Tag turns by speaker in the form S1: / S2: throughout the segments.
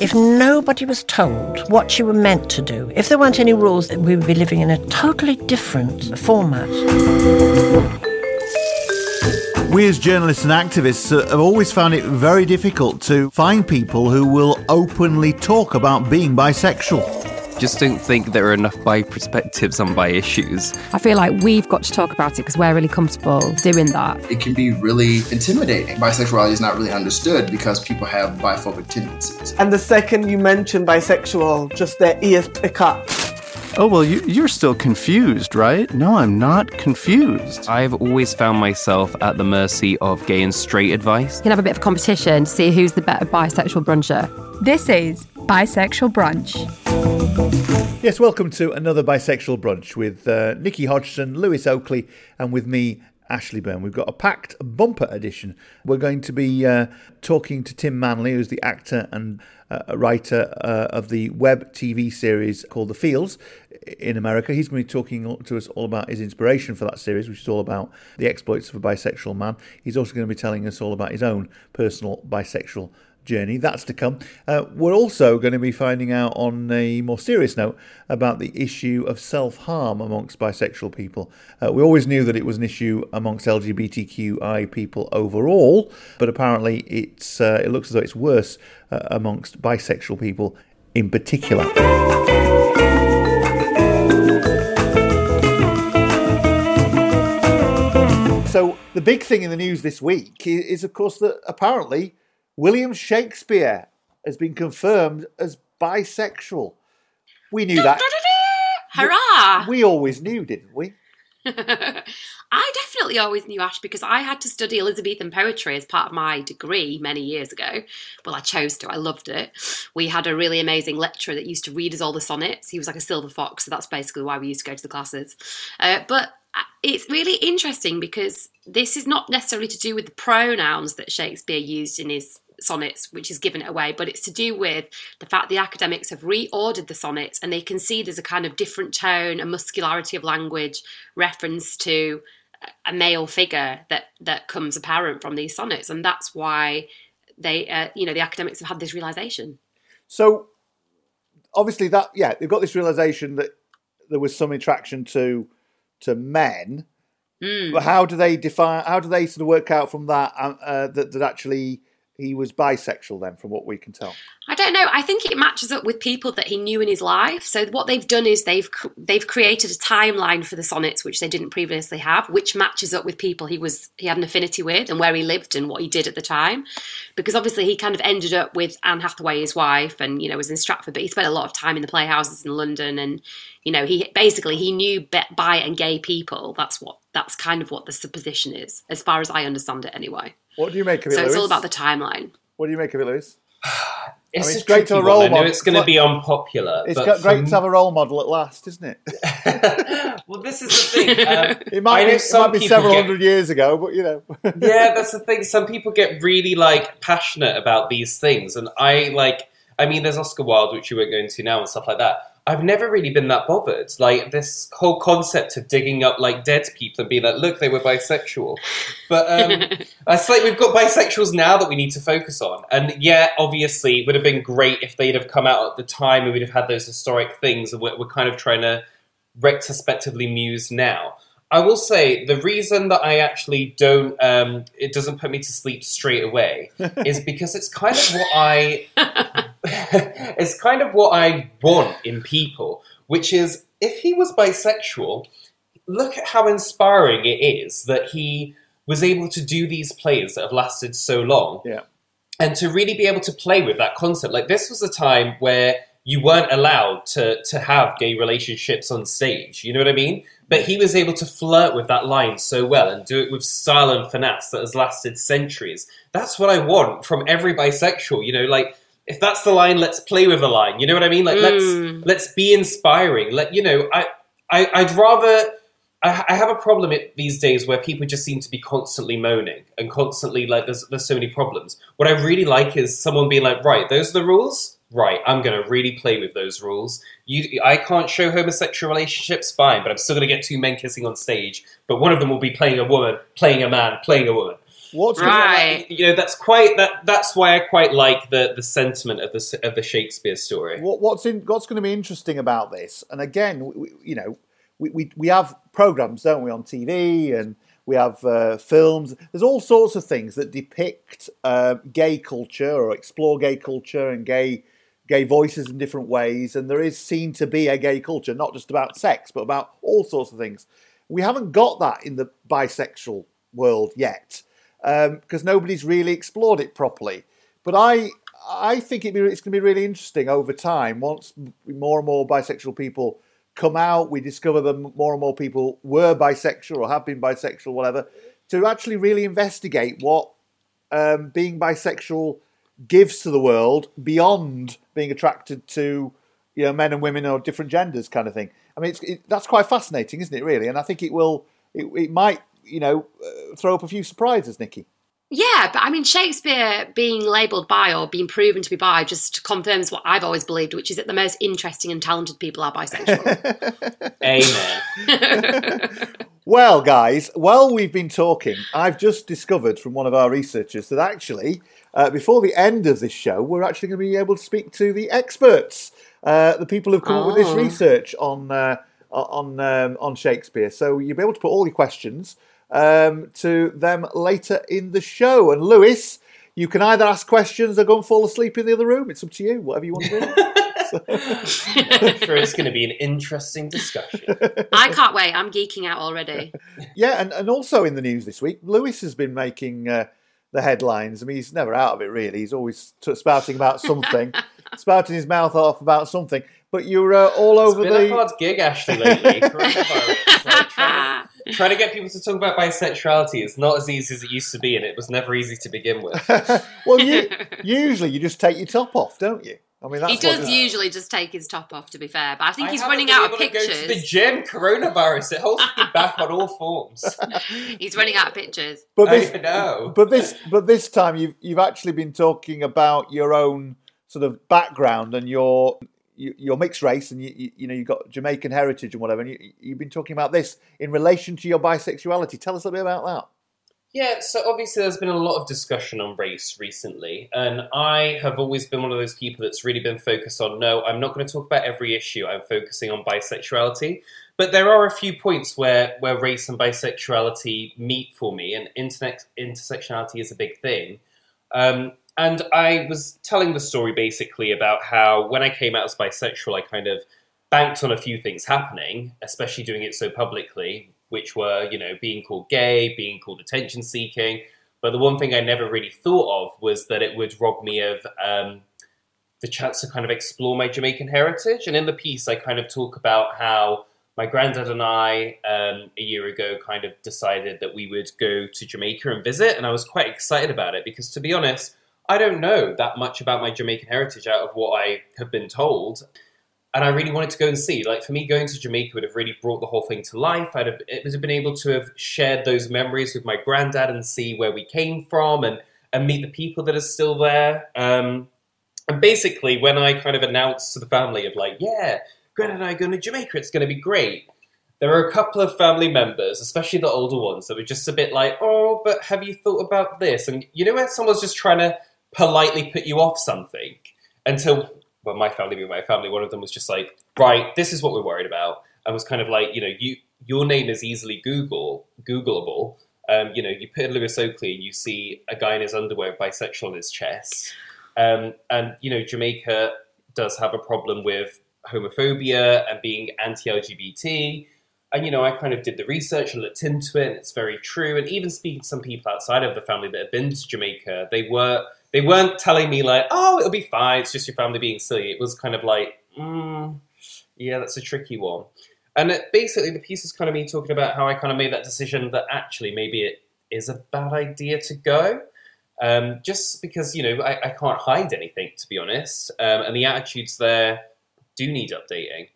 S1: If nobody was told what you were meant to do, if there weren't any rules, we would be living in a totally different format.
S2: We, as journalists and activists, uh, have always found it very difficult to find people who will openly talk about being bisexual
S3: just don't think there are enough bi perspectives on bi issues.
S4: I feel like we've got to talk about it because we're really comfortable doing that.
S5: It can be really intimidating. Bisexuality is not really understood because people have biphobic tendencies.
S6: And the second you mention bisexual, just their ears pick up.
S7: Oh, well, you, are still confused, right? No, I'm not confused.
S3: I've always found myself at the mercy of gay and straight advice.
S4: You can have a bit of competition to see who's the better bisexual bruncher.
S8: This is Bisexual Brunch.
S2: Yes, welcome to another Bisexual Brunch with uh, Nikki Hodgson, Lewis Oakley, and with me, Ashley Byrne. We've got a packed bumper edition. We're going to be uh, talking to Tim Manley, who's the actor and uh, writer uh, of the web TV series called The Fields in America. He's going to be talking to us all about his inspiration for that series, which is all about the exploits of a bisexual man. He's also going to be telling us all about his own personal bisexual journey. That's to come. Uh, we're also going to be finding out on a more serious note about the issue of self harm amongst bisexual people. Uh, we always knew that it was an issue amongst LGBTQI people overall, but apparently it's uh, it looks as though it's worse uh, amongst bisexual people in particular. So the big thing in the news this week is, of course, that apparently William Shakespeare has been confirmed as bisexual. We knew that.
S9: Hurrah!
S2: We always knew, didn't we?
S9: I definitely always knew Ash because I had to study Elizabethan poetry as part of my degree many years ago. Well, I chose to, I loved it. We had a really amazing lecturer that used to read us all the sonnets. He was like a silver fox, so that's basically why we used to go to the classes. Uh, but uh, it's really interesting because this is not necessarily to do with the pronouns that Shakespeare used in his sonnets, which is given it away, but it's to do with the fact the academics have reordered the sonnets and they can see there's a kind of different tone, a muscularity of language, reference to a male figure that that comes apparent from these sonnets, and that's why they, uh, you know, the academics have had this realization.
S2: So, obviously, that yeah, they've got this realization that there was some attraction to to men. Mm. But how do they define? How do they sort of work out from that uh, uh that that actually he was bisexual then, from what we can tell.
S9: I don't know. I think it matches up with people that he knew in his life. So what they've done is they've they've created a timeline for the sonnets which they didn't previously have, which matches up with people he was he had an affinity with and where he lived and what he did at the time. Because obviously he kind of ended up with Anne Hathaway, his wife, and you know was in Stratford, but he spent a lot of time in the playhouses in London, and you know he basically he knew bi and gay people. That's what that's kind of what the supposition is, as far as I understand it, anyway.
S2: What do you make of it?
S9: So
S2: Lewis?
S9: it's all about the timeline.
S2: What do you make of it, Lewis?
S10: It's, I mean, it's great to have a role model. I know it's going to be unpopular.
S2: It's great to have a role model at last, isn't it?
S10: well, this is the thing. Um,
S2: it might, be, it might be several get, hundred years ago, but you know.
S10: yeah, that's the thing. Some people get really like passionate about these things, and I like. I mean, there's Oscar Wilde, which you won't go into now, and stuff like that. I've never really been that bothered. Like this whole concept of digging up like dead people and being like, look, they were bisexual. But um, it's like we've got bisexuals now that we need to focus on. And yeah, obviously, it would have been great if they'd have come out at the time and we'd have had those historic things that we're, we're kind of trying to retrospectively muse now. I will say the reason that I actually don't, um, it doesn't put me to sleep straight away, is because it's kind of what I, it's kind of what I want in people, which is if he was bisexual, look at how inspiring it is that he was able to do these plays that have lasted so long,
S2: yeah,
S10: and to really be able to play with that concept. Like this was a time where you weren't allowed to to have gay relationships on stage. You know what I mean? But he was able to flirt with that line so well and do it with style and finesse that has lasted centuries. That's what I want from every bisexual. You know, like if that's the line, let's play with the line. You know what I mean? Like mm. let's let's be inspiring. Let you know, I, I I'd rather. I, I have a problem these days where people just seem to be constantly moaning and constantly like there's there's so many problems. What I really like is someone being like, right, those are the rules right, I'm going to really play with those rules. You, I can't show homosexual relationships, fine, but I'm still going to get two men kissing on stage. But one of them will be playing a woman, playing a man, playing a woman.
S2: What's
S9: Right.
S10: You know, that's quite that. That's why I quite like the the sentiment of the of the Shakespeare story.
S2: What, what's in, what's going to be interesting about this? And again, we, we- you know, we, we, we have programs, don't we, on TV, and we have uh, films. There's all sorts of things that depict uh, gay culture or explore gay culture and gay gay voices in different ways. And there is seen to be a gay culture, not just about sex, but about all sorts of things. We haven't got that in the bisexual world yet because nobody's really explored it properly. But I I think it'd be, it's going to be really interesting over time once more and more bisexual people come out. We discover that more and more people were bisexual or have been bisexual, whatever, to actually really investigate what um, being bisexual gives to the world beyond being attracted to you know men and women or different genders kind of thing. I mean, it's, it, that's quite fascinating, isn't it? Really, and I think it will. It, it might you know uh, throw up a few surprises, Nikki.
S9: Yeah, but I mean, Shakespeare being labelled bi or being proven to be bi just confirms what I've always believed, which is that the most interesting and talented people are bisexual.
S10: Amen.
S2: Well, guys, while we've been talking, I've just discovered from one of our researchers that actually, uh, before the end of this show, we're actually going to be able to speak to the experts, uh, the people who've come up with this
S9: Oh.
S2: research on uh, on um, on Shakespeare. So you'll be able to put all your questions um, to them later in the show. And Lewis, you can either ask questions or go and fall asleep in the other room. It's up to you, whatever you want to do.
S10: I'm sure it's going to be an interesting discussion.
S9: I can't wait. I'm geeking out already.
S2: Yeah, and, and also in the news this week, Lewis has been making uh, the headlines. I mean, he's never out of it really. He's always t- spouting about something, spouting his mouth off about something. But you're uh, all over
S10: It's been a
S2: the.
S10: hard gig, Ashley, lately. Like, trying, to, trying to get people to talk about bisexuality is not as easy as it used to be, and it was never easy to begin with.
S2: well, you, usually you just take your top off, don't you? I mean, that's
S9: he does
S2: what,
S9: usually just take his top off, to be fair, but I think
S10: I
S9: he's running
S10: been
S9: out of
S10: able to Go to the
S9: pictures.
S10: gym, coronavirus. It holds me back on all forms.
S9: He's running out of pictures.
S2: But this,
S10: I know.
S2: but this, but this time you've you've actually been talking about your own sort of background and your your mixed race, and you, you you know you've got Jamaican heritage and whatever. And you, you've been talking about this in relation to your bisexuality. Tell us a bit about that.
S10: Yeah, so obviously there's been a lot of discussion on race recently, and I have always been one of those people that's really been focused on no, I'm not going to talk about every issue, I'm focusing on bisexuality. But there are a few points where, where race and bisexuality meet for me, and internet, intersectionality is a big thing. Um, and I was telling the story basically about how when I came out as bisexual, I kind of banked on a few things happening, especially doing it so publicly, which were, you know, being called gay, being called attention seeking. But the one thing I never really thought of was that it would rob me of um, the chance to kind of explore my Jamaican heritage. And in the piece, I kind of talk about how my granddad and I, um, a year ago, kind of decided that we would go to Jamaica and visit. And I was quite excited about it because, to be honest, I don't know that much about my Jamaican heritage out of what I have been told. And I really wanted to go and see. Like for me, going to Jamaica would have really brought the whole thing to life. I'd have, it would have been able to have shared those memories with my granddad and see where we came from and, and meet the people that are still there. Um, and basically, when I kind of announced to the family of like, yeah, Granddad and I are going to Jamaica, it's going to be great. There were a couple of family members, especially the older ones, that were just a bit like, oh, but have you thought about this? And you know, when someone's just trying to politely put you off something until, well, my family being my family, one of them was just like, right, this is what we're worried about. And was kind of like, you know, you your name is easily Google Googleable. Um, you know, you put in Lewis Oakley and you see a guy in his underwear bisexual on his chest. Um, and, you know, Jamaica does have a problem with homophobia and being anti LGBT. And, you know, I kind of did the research and looked into it, and it's very true. And even speaking to some people outside of the family that have been to Jamaica, they were they weren't telling me like, "Oh, it'll be fine. It's just your family being silly." It was kind of like, mm, "Yeah, that's a tricky one." And it, basically, the piece is kind of me talking about how I kind of made that decision that actually maybe it is a bad idea to go, um, just because you know I, I can't hide anything to be honest, um, and the attitudes there do need updating.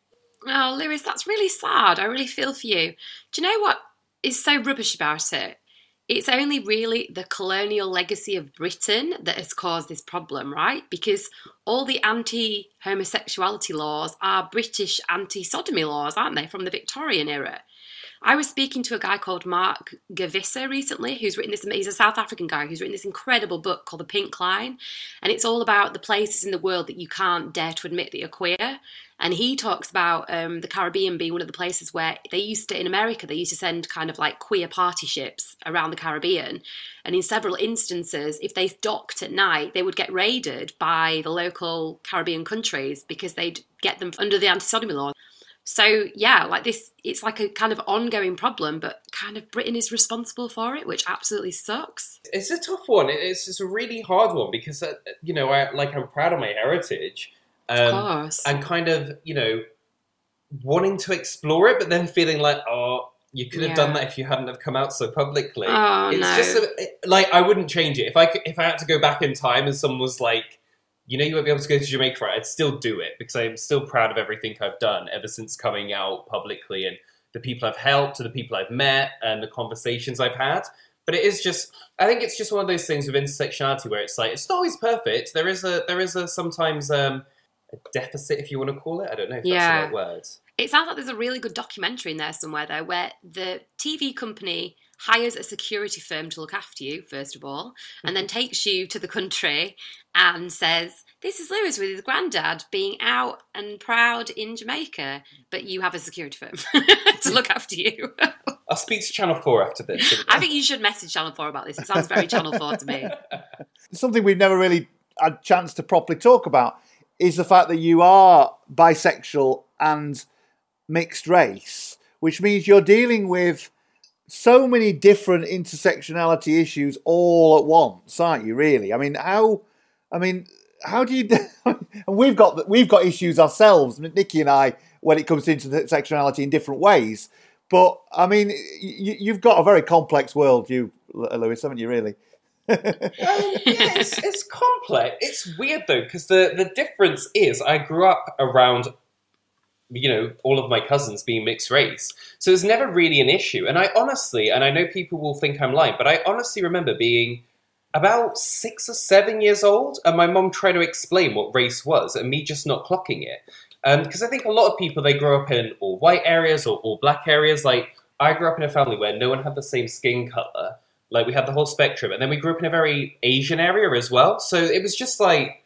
S9: Oh, Lewis, that's really sad. I really feel for you. Do you know what is so rubbish about it? It's only really the colonial legacy of Britain that has caused this problem, right? Because all the anti homosexuality laws are British anti sodomy laws, aren't they, from the Victorian era? I was speaking to a guy called Mark Gevisser recently, who's written this. He's a South African guy who's written this incredible book called The Pink Line, and it's all about the places in the world that you can't dare to admit that you're queer. And he talks about um, the Caribbean being one of the places where they used to, in America, they used to send kind of like queer party ships around the Caribbean. And in several instances, if they docked at night, they would get raided by the local Caribbean countries because they'd get them under the anti sodomy law. So, yeah, like this, it's like a kind of ongoing problem, but kind of Britain is responsible for it, which absolutely sucks.
S10: It's a tough one. It's, it's a really hard one because, uh, you know, I, like I'm proud of my heritage. Um,
S9: of course.
S10: And kind of, you know, wanting to explore it, but then feeling like, oh, you could have
S9: Yeah.
S10: done that if you hadn't have come out so publicly.
S9: Oh,
S10: it's
S9: no.
S10: just a, it- like I wouldn't change it if I could, if I had to go back in time and someone was like, you know, you won't be able to go to Jamaica, right? I'd still do it because I'm still proud of everything I've done ever since coming out publicly and the people I've helped, to the people I've met, and the conversations I've had. But it is just, I think it's just one of those things with intersectionality where it's like it's not always perfect. There is a there is a sometimes um, a deficit, if you want to call it. I don't know if
S9: Yeah.
S10: that's the right word.
S9: It sounds like there's a really good documentary in there somewhere, though, where the TV company hires a security firm to look after you, first of all, and then mm-hmm. takes you to the country and says, This is Lewis with his granddad being out and proud in Jamaica, but you have a security firm to look after you.
S10: I'll speak to Channel Four after this.
S9: I think you should message Channel 4 about this. It sounds very Channel 4 to me.
S2: something we've never really had a chance to properly talk about is the fact that you are bisexual and mixed race, which means you're dealing with so many different intersectionality issues all at once, aren't you? Really? I mean, how? I mean, how do you? and we've got we've got issues ourselves, Nikki and I, when it comes to intersectionality in different ways. But I mean, you, you've got a very complex world, you Lewis, haven't you? Really?
S10: Um, yeah, it's, it's complex. It's weird though because the the difference is I grew up around you know all of my cousins being mixed race, so it's never really an issue. And I honestly, and I know people will think I'm lying, but I honestly remember being about six or seven years old, and my mom trying to explain what race was, and me just not clocking it. Um, because I think a lot of people they grow up in all white areas or all black areas. Like I grew up in a family where no one had the same skin color. Like we had the whole spectrum, and then we grew up in a very Asian area as well. So it was just like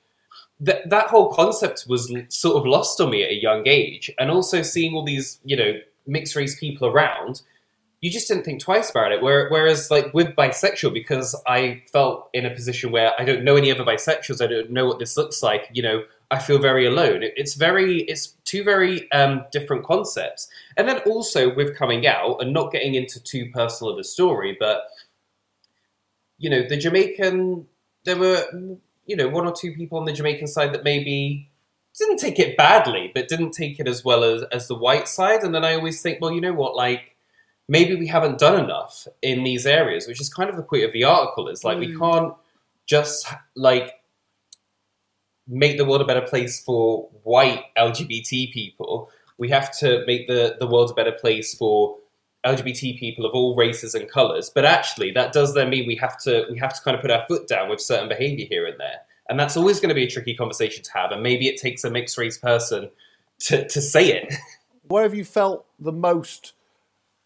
S10: that. That whole concept was sort of lost on me at a young age, and also seeing all these, you know, mixed race people around, you just didn't think twice about it. Where- Whereas, like with bisexual, because I felt in a position where I don't know any other bisexuals, I don't know what this looks like. You know, I feel very alone. It- It's very, it's two very um, different concepts. And then also with coming out and not getting into too personal of a story, but you know, the Jamaican, there were, you know, one or two people on the Jamaican side that maybe didn't take it badly, but didn't take it as well as, as the white side. And then I always think, well, you know what, like, maybe we haven't done enough in these areas, which is kind of the point of the article is like, we
S9: Mm.
S10: can't just, like, make the world a better place for white LGBT people. We have to make the, the world a better place for LGBT people of all races and colours. But actually, that does then mean we have to we have to kind of put our foot down with certain behaviour here and there, and that's always going to be a tricky conversation to have. And maybe it takes a mixed race person to to say it.
S2: Where have you felt the most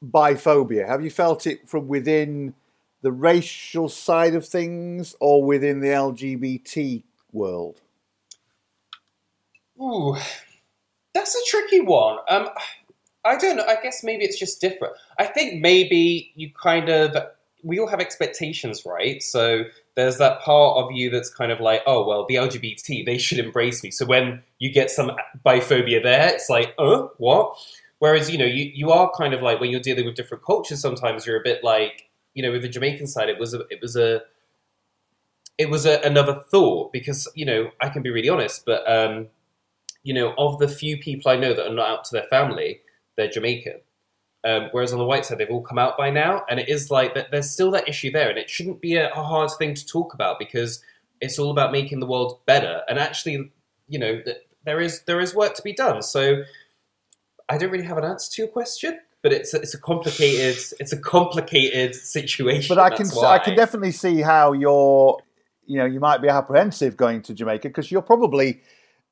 S2: biphobia? Have you felt it from within the racial side of things or within the LGBT world?
S10: Ooh, that's a tricky one. Um, I don't know. I guess maybe it's just different. I think maybe you kind of we all have expectations, right? So there's that part of you that's kind of like, oh well, the LGBT they should embrace me. So when you get some biphobia there, it's like, oh, what? Whereas you know you you are kind of like when you're dealing with different cultures, sometimes you're a bit like you know with the Jamaican side, it was a it was a it was a, another thought because you know I can be really honest, but um, you know of the few people I know that are not out to their family, they're Jamaican. Um, whereas on the white side, they've all come out by now, and it is like that. There's still that issue there, and it shouldn't be a, a hard thing to talk about because it's all about making the world better. And actually, you know, th- there is there is work to be done. So I don't really have an answer to your question, but it's a, it's a complicated it's a complicated situation.
S2: But I can
S10: that's
S2: I can definitely see how you're you know you might be apprehensive going to Jamaica because you're probably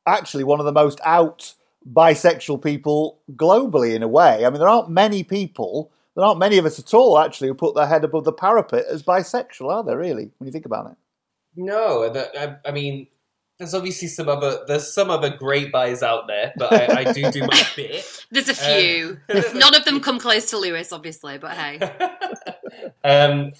S2: actually one of the most out bisexual people globally in a way. I mean there aren't many people there aren't many of us at all actually who put their head above the parapet as bisexual, are there? Really, when you think about it.
S10: No, the, I, I mean, there's obviously some other there's some other great buys out there, but I, I do do my bit.
S9: There's a few. None of them come close to Lewis, obviously, but hey.
S10: um,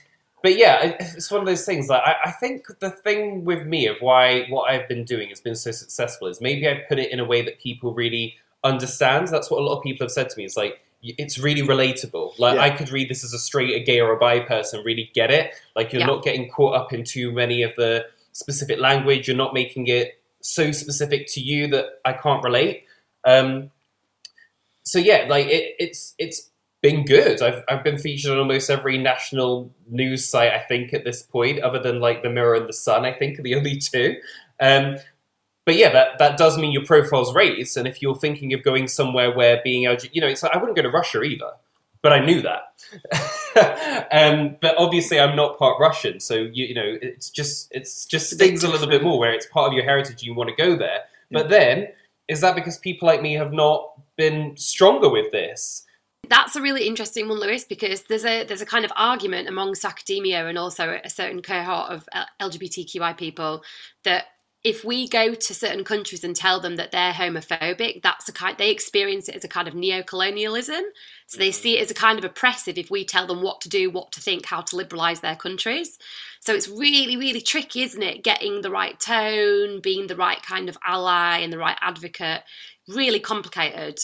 S10: but yeah, it's one of those things. Like I, I think the thing with me of why what I've been doing has been so successful is maybe I put it in a way that people really understand. That's what a lot of people have said to me. It's like it's really relatable. Like
S2: Yeah.
S10: I could read this as a straight, a gay, or a bi person, really get it. Like you're
S9: Yeah.
S10: not getting caught up in too many of the specific language. You're not making it so specific to you that I can't relate. Um, so yeah, like it, it's it's been good. I've I've been featured on almost every national news site I think at this point, other than like the Mirror and the Sun. I think are the only two. Um, but yeah, that that does mean your profile's raised. And if you're thinking of going somewhere where being LG, you know, it's like I wouldn't go to Russia either. But I knew that. um, but obviously, I'm not part Russian, so you, you know, it's just it's just stings a little bit more where it's part of your heritage. You want to go there, but then is that because people like me have not been stronger with this?
S9: That's a really interesting one, Lewis, because there's a there's a kind of argument amongst academia and also a certain cohort of uh, LGBTQI people that if we go to certain countries and tell them that they're homophobic, that's a kind they experience it as a kind of neo-colonialism. So they mm-hmm. see it as a kind of oppressive if we tell them what to do, what to think, how to liberalize their countries. So it's really, really tricky, isn't it? Getting the right tone, being the right kind of ally and the right advocate. Really complicated.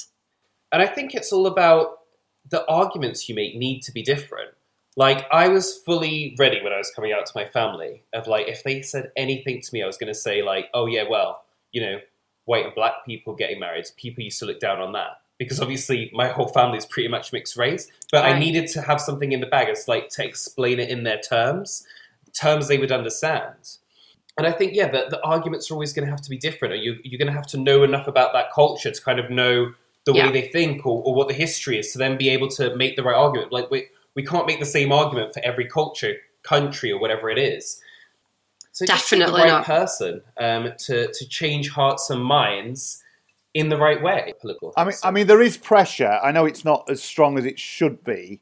S10: And I think it's all about the arguments you make need to be different. Like I was fully ready when I was coming out to my family of like if they said anything to me, I was going to say like, oh yeah, well, you know, white and black people getting married, people used to look down on that because obviously my whole family is pretty much mixed race. But I needed to have something in the bag as like to explain it in their terms, terms they would understand. And I think, yeah, the, the arguments are always going to have to be different. Or you, you're going to have to know enough about that culture to kind of know the
S9: Yeah.
S10: way they think or, or what the history is to then be able to make the right argument. Like, we, we can't make the same argument for every culture, country, or whatever it is. So
S9: Definitely
S10: the right
S9: not.
S10: person um, to, to change hearts and minds in the right way. Political.
S2: I mean, I mean, there is pressure. I know it's not as strong as it should be,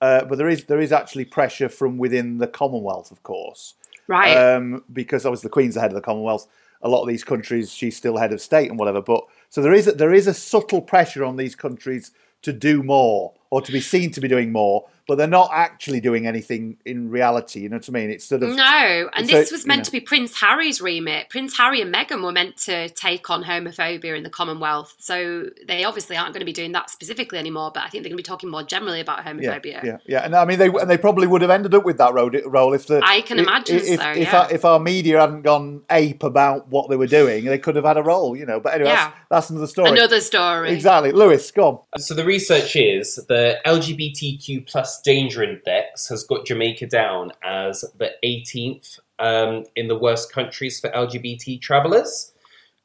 S2: uh, but there is there is actually pressure from within the Commonwealth, of course,
S9: Right.
S2: um, because obviously the Queen's the head of the Commonwealth. A lot of these countries, she's still head of state and whatever. But so there is a, there is a subtle pressure on these countries to do more or to be seen to be doing more, but they're not actually doing anything in reality. You know what I mean? It's sort of
S9: No, and
S2: so,
S9: this was
S2: you
S9: meant
S2: know.
S9: to be Prince Harry's remit. Prince Harry and Meghan were meant to take on homophobia in the Commonwealth, so they obviously aren't going to be doing that specifically anymore. But I think they're going to be talking more generally about homophobia.
S2: yeah, yeah. And I mean, they and they probably would have ended up with that role if the
S9: I can imagine
S2: if,
S9: so,
S2: If,
S9: yeah.
S2: our, if our media hadn't gone ape about what they were doing, they could have had a role, you know. But anyway,
S9: Yeah.
S2: that's, that's another story.
S9: Another story.
S2: Exactly, Lewis, go on.
S10: So the research is the LGBTQ plus danger index has got Jamaica down as the 18th um, in the worst countries for LGBT travelers.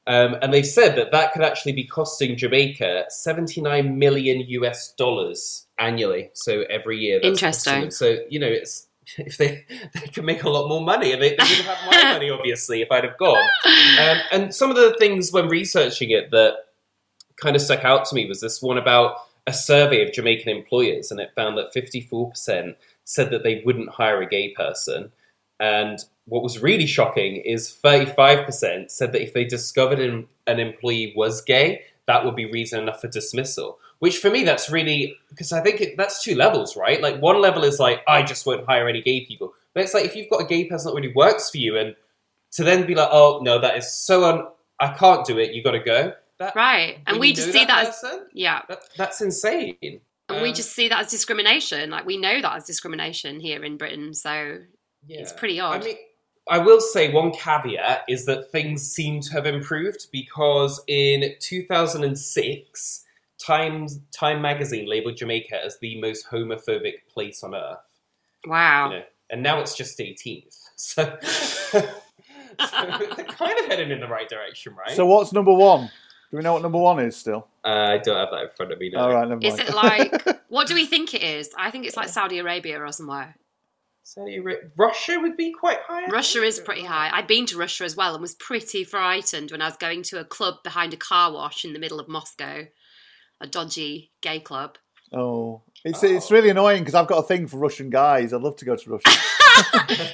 S10: Um, and they've said that that could actually be costing Jamaica 79 million US dollars annually. So every year. That's
S9: Interesting.
S10: So, you know, it's if they they can make a lot more money, and they, they would have my money, obviously, if I'd have gone. Um, and some of the things when researching it that kind of stuck out to me was this one about a survey of Jamaican employers, and it found that 54% said that they wouldn't hire a gay person. And what was really shocking is 35% said that if they discovered an, employee was gay, that would be reason enough for dismissal. Which for me, that's really because I think it, that's two levels, right? Like one level is like I just won't hire any gay people, but it's like if you've got a gay person that really works for you, and to then be like, oh no, that is so un, I can't do it. You got to go. That,
S9: Right, and we just see that as
S10: person,
S9: yeah,
S10: that, that's insane.
S9: and we
S10: Um,
S9: just see that as discrimination. Like we know that as discrimination here in Britain, so it's pretty odd.
S10: I mean, I will say one caveat is that things seem to have improved because in 2006, Time Time magazine labeled Jamaica as the most homophobic place on earth.
S9: wow.
S10: You know, and now it's just 18th. So, so they're kind of heading in the right direction, right?
S2: So, what's number one? Do we know what number one is still?
S10: uh, I don't have that in front of me now.
S2: All right, never mind.
S9: Is it like what do we think it is? I think it's like Saudi Arabia or somewhere.
S10: Saudi Ara- Russia would be quite high. I
S9: Russia
S10: think.
S9: is pretty high. I'd been to Russia as well and was pretty frightened when I was going to a club behind a car wash in the middle of Moscow, a dodgy gay club.
S2: oh, It's it's really annoying because I've got a thing for Russian guys. I'd love to go to Russia.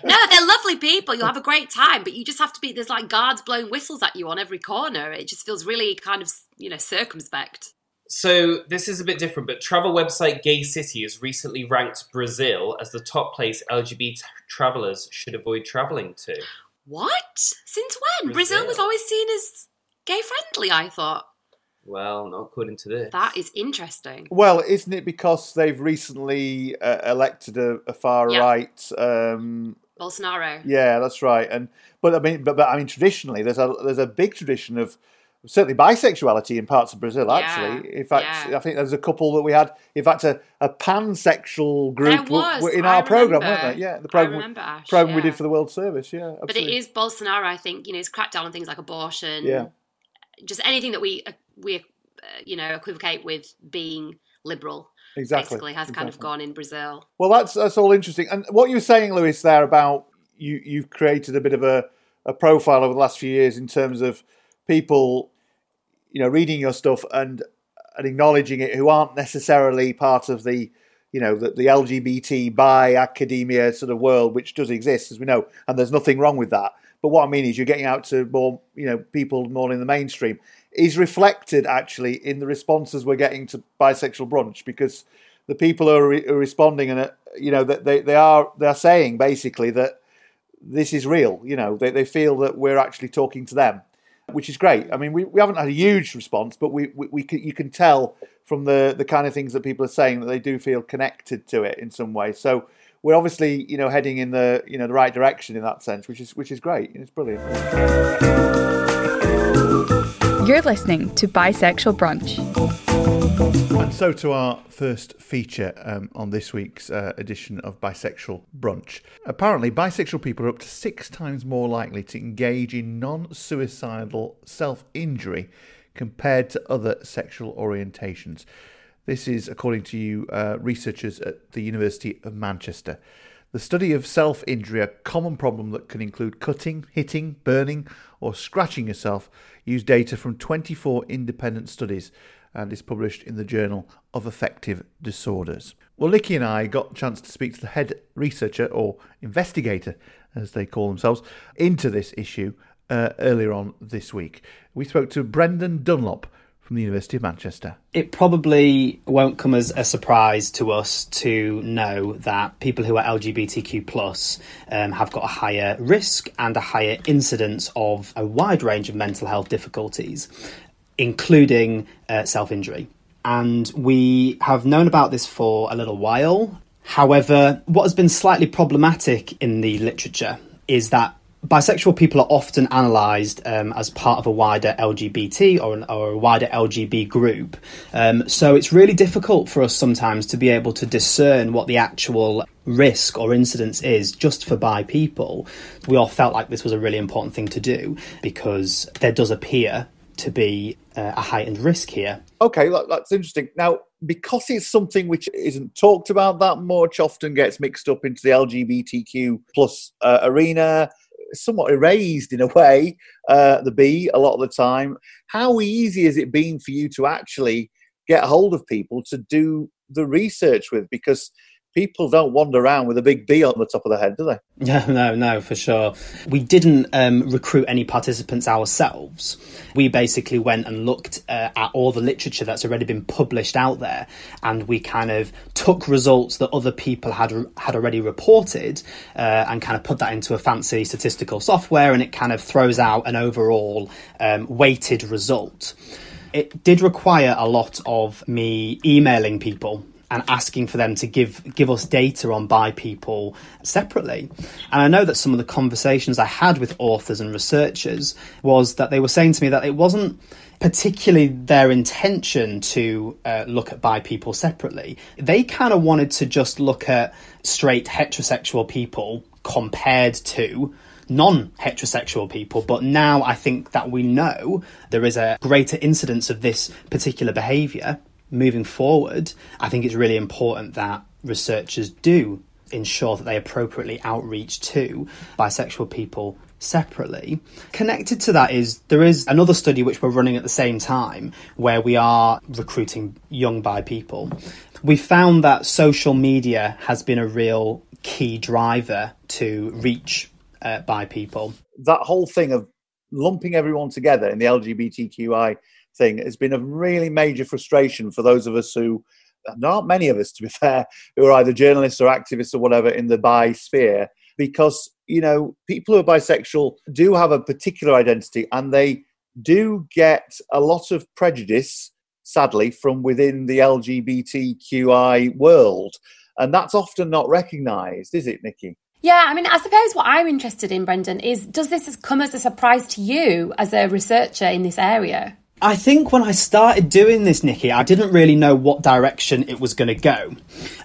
S9: no, they're lovely people. You'll have a great time, but you just have to be. There's like guards blowing whistles at you on every corner. It just feels really kind of you know circumspect.
S10: So this is a bit different, but travel website Gay City has recently ranked Brazil as the top place LGBT travelers should avoid traveling to.
S9: What? Since when? Brazil,
S10: Brazil
S9: was always seen as gay friendly. I thought
S10: Well, not according to this.
S9: that is interesting.
S2: well, isn't it because they've recently uh, elected a, a far
S9: Yeah.
S2: right? Um,
S9: Bolsonaro.
S2: yeah, that's right. And but I mean, but, but I mean, traditionally, there's a there's a big tradition of certainly bisexuality in parts of Brazil. Actually, in fact,
S9: yeah.
S2: I think there's a couple that we had. In fact, a, a pansexual group
S9: There was,
S2: were in
S9: I
S2: our program, weren't they? Yeah, the
S9: I
S2: program
S9: remember, Ash,
S2: program we did for the World Service. Yeah,
S9: But it is Bolsonaro. I think you know, he's cracked down on things like abortion.
S2: Yeah.
S9: Just anything that we uh, we uh, you know equivocate with being liberal.
S2: Exactly,
S9: Basically, has kind of gone in Brazil.
S2: Well, that's that's all interesting. And what you were saying, Lewis, there about you you've created a bit of a, a profile over the last few years in terms of people, you know, reading your stuff and and acknowledging it who aren't necessarily part of the you know the, the LGBT by academia sort of world, which does exist as we know, and there's nothing wrong with that. But what I mean is, you're getting out to more, you know, people more in the mainstream. Is reflected actually in the responses we're getting to bisexual brunch because the people who are, re- are responding and uh, you know that they, they are they are saying basically that this is real. You know, they, they feel that we're actually talking to them, which is great. I mean, we, we haven't had a huge response, but we, we, we can, you can tell from the, the kind of things that people are saying that they do feel connected to it in some way. So we're obviously you know heading in the you know the right direction in that sense, which is which is great. It's brilliant.
S8: You're listening to Bisexual Brunch.
S2: And so to our first feature um, on this week's uh, edition of Bisexual Brunch. Apparently, bisexual people are up to six times more likely to engage in non suicidal self injury compared to other sexual orientations. This is according to you uh, researchers at the University of Manchester. The study of self injury, a common problem that can include cutting, hitting, burning, or scratching yourself, used data from 24 independent studies and is published in the Journal of Affective Disorders. Well, Nikki and I got a chance to speak to the head researcher or investigator, as they call themselves, into this issue uh, earlier on this week. We spoke to Brendan Dunlop from the University of Manchester.
S11: It probably won't come as a surprise to us to know that people who are LGBTQ plus um, have got a higher risk and a higher incidence of a wide range of mental health difficulties, including uh, self injury. And we have known about this for a little while. However, what has been slightly problematic in the literature is that bisexual people are often analysed um, as part of a wider LGBT or, an, or a wider LGB group. Um, so it's really difficult for us sometimes to be able to discern what the actual risk or incidence is just for bi people. We all felt like this was a really important thing to do because there does appear to be uh, a heightened risk here.
S2: Okay, that, that's interesting. Now, because it's something which isn't talked about that much, often gets mixed up into the LGBTQ plus uh, arena, somewhat erased in a way, uh, the B a lot of the time. How easy has it been for you to actually get hold of people to do the research with? Because people don't wander around with a big B on the top of their head, do they?
S11: Yeah, no, no, for sure. We didn't um, recruit any participants ourselves. We basically went and looked uh, at all the literature that's already been published out there, and we kind of took results that other people had had already reported, uh, and kind of put that into a fancy statistical software, and it kind of throws out an overall um, weighted result. It did require a lot of me emailing people and asking for them to give give us data on bi people separately. And I know that some of the conversations I had with authors and researchers was that they were saying to me that it wasn't particularly their intention to uh, look at bi people separately. They kind of wanted to just look at straight heterosexual people compared to non heterosexual people, but now I think that we know there is a greater incidence of this particular behaviour moving forward. I think it's really important that researchers do ensure that they appropriately outreach to bisexual people separately. Connected to that is there is another study which we're running at the same time where we are recruiting young bi people we found that social media has been a real key driver to reach uh, people.
S2: That whole thing of lumping everyone together in the LGBTQI thing has been a really major frustration for those of us who aren't many of us, to be fair, who are either journalists or activists or whatever in the bi sphere, because you know people who are bisexual do have a particular identity and they do get a lot of prejudice, sadly, from within the LGBTQI world, and that's often not recognised, is it, Nikki?
S12: Yeah, I mean, I suppose what I'm interested in, Brendan, is does this come as a surprise to you as a researcher in this area?
S11: I think when I started doing this, Nikki, I didn't really know what direction it was going to go.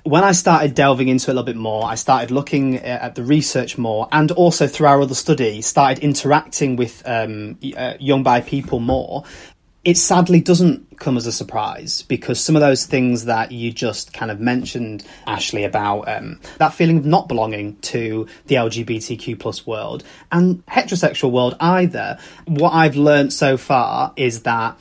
S11: When I started delving into it a little bit more, I started looking uh, at the research more, and also through our other study, started interacting with um, uh, young bi people more it sadly doesn't come as a surprise because some of those things that you just kind of mentioned, Ashley, about um, that feeling of not belonging to the LGBTQ plus world and heterosexual world either. What I've learned so far is that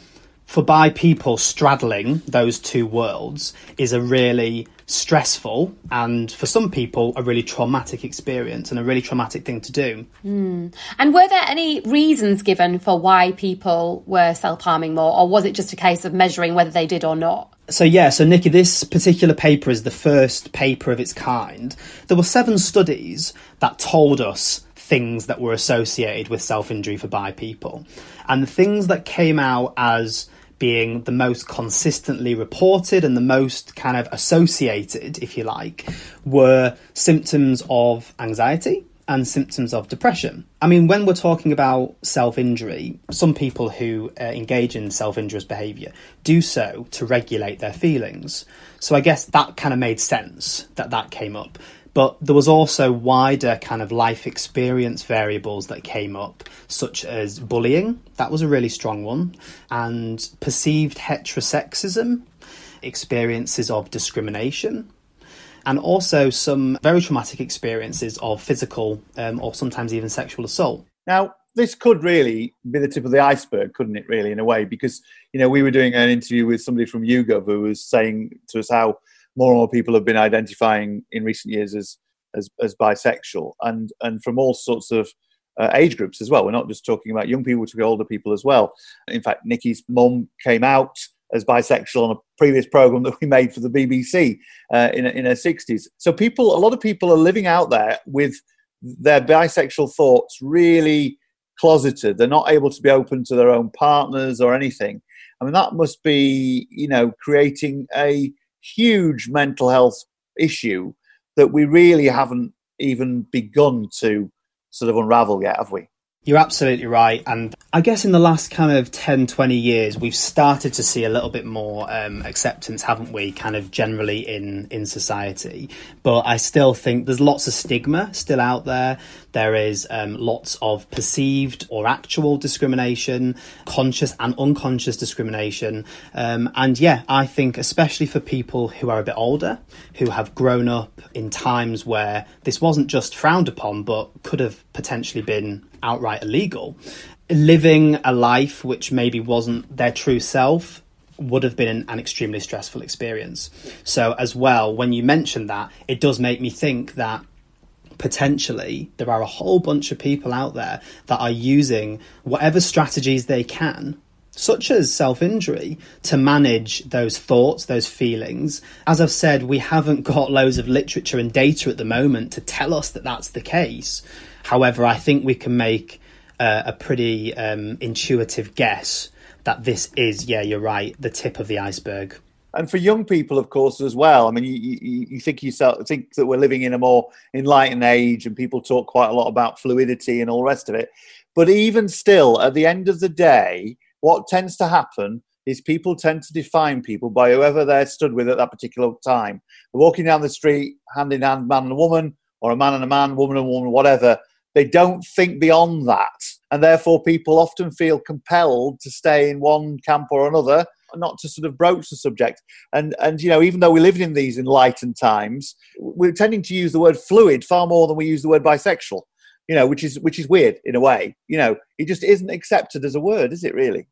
S11: for bi people straddling those two worlds is a really stressful and for some people a really traumatic experience and a really traumatic thing to do.
S12: Mm. And were there any reasons given for why people were self-harming more or was it just a case of measuring whether they did or not?
S11: So yeah, so Nikki, this particular paper is the first paper of its kind. There were seven studies that told us things that were associated with self-injury for bi people. And the things that came out as being the most consistently reported and the most kind of associated, if you like, were symptoms of anxiety and symptoms of depression. I mean, when we're talking about self injury, some people who uh, engage in self injurious behaviour do so to regulate their feelings. So I guess that kind of made sense that that came up. But there was also wider kind of life experience variables that came up, such as bullying, that was a really strong one, and perceived heterosexism, experiences of discrimination, and also some very traumatic experiences of physical um, or sometimes even sexual assault.
S2: Now, this could really be the tip of the iceberg, couldn't it, really, in a way? Because, you know, we were doing an interview with somebody from YouGov who was saying to us how more and more people have been identifying in recent years as as, as bisexual, and and from all sorts of uh, age groups as well. We're not just talking about young people, we're to older people as well. In fact, Nikki's mum came out as bisexual on a previous program that we made for the BBC uh, in, in her 60s. So people, a lot of people are living out there with their bisexual thoughts really closeted. They're not able to be open to their own partners or anything. I mean, that must be, you know, creating a huge mental health issue that we really haven't even begun to sort of unravel yet, have we?
S11: You're absolutely right. And I guess in the last kind of 10, 20 years, we've started to see a little bit more um, acceptance, haven't we, kind of generally in, in society. But I still think there's lots of stigma still out there. There is um, lots of perceived or actual discrimination, conscious and unconscious discrimination. Um, and yeah, I think especially for people who are a bit older, who have grown up in times where this wasn't just frowned upon, but could have potentially been outright illegal. Living a life which maybe wasn't their true self would have been an, an, extremely stressful experience. So, as well, when you mention that, it does make me think that potentially there are a whole bunch of people out there that are using whatever strategies they can. Such as self injury to manage those thoughts, those feelings. As I've said, we haven't got loads of literature and data at the moment to tell us that that's the case. However, I think we can make uh, a pretty um, intuitive guess that this is, yeah, you're right, the tip of the iceberg.
S2: And for young people, of course, as well. I mean, you, you, you think yourself think that we're living in a more enlightened age, and people talk quite a lot about fluidity and all the rest of it. But even still, at the end of the day, what tends to happen is people tend to define people by whoever they're stood with at that particular time. They're walking down the street, hand in hand, man and woman, or a man and a man, woman and woman, whatever. They don't think beyond that. And therefore, people often feel compelled to stay in one camp or another, not to sort of broach the subject. And, and you know, even though we live in these enlightened times, we're tending to use the word fluid far more than we use the word bisexual, you know, which is, which is weird in a way. You know, it just isn't accepted as a word, is it really?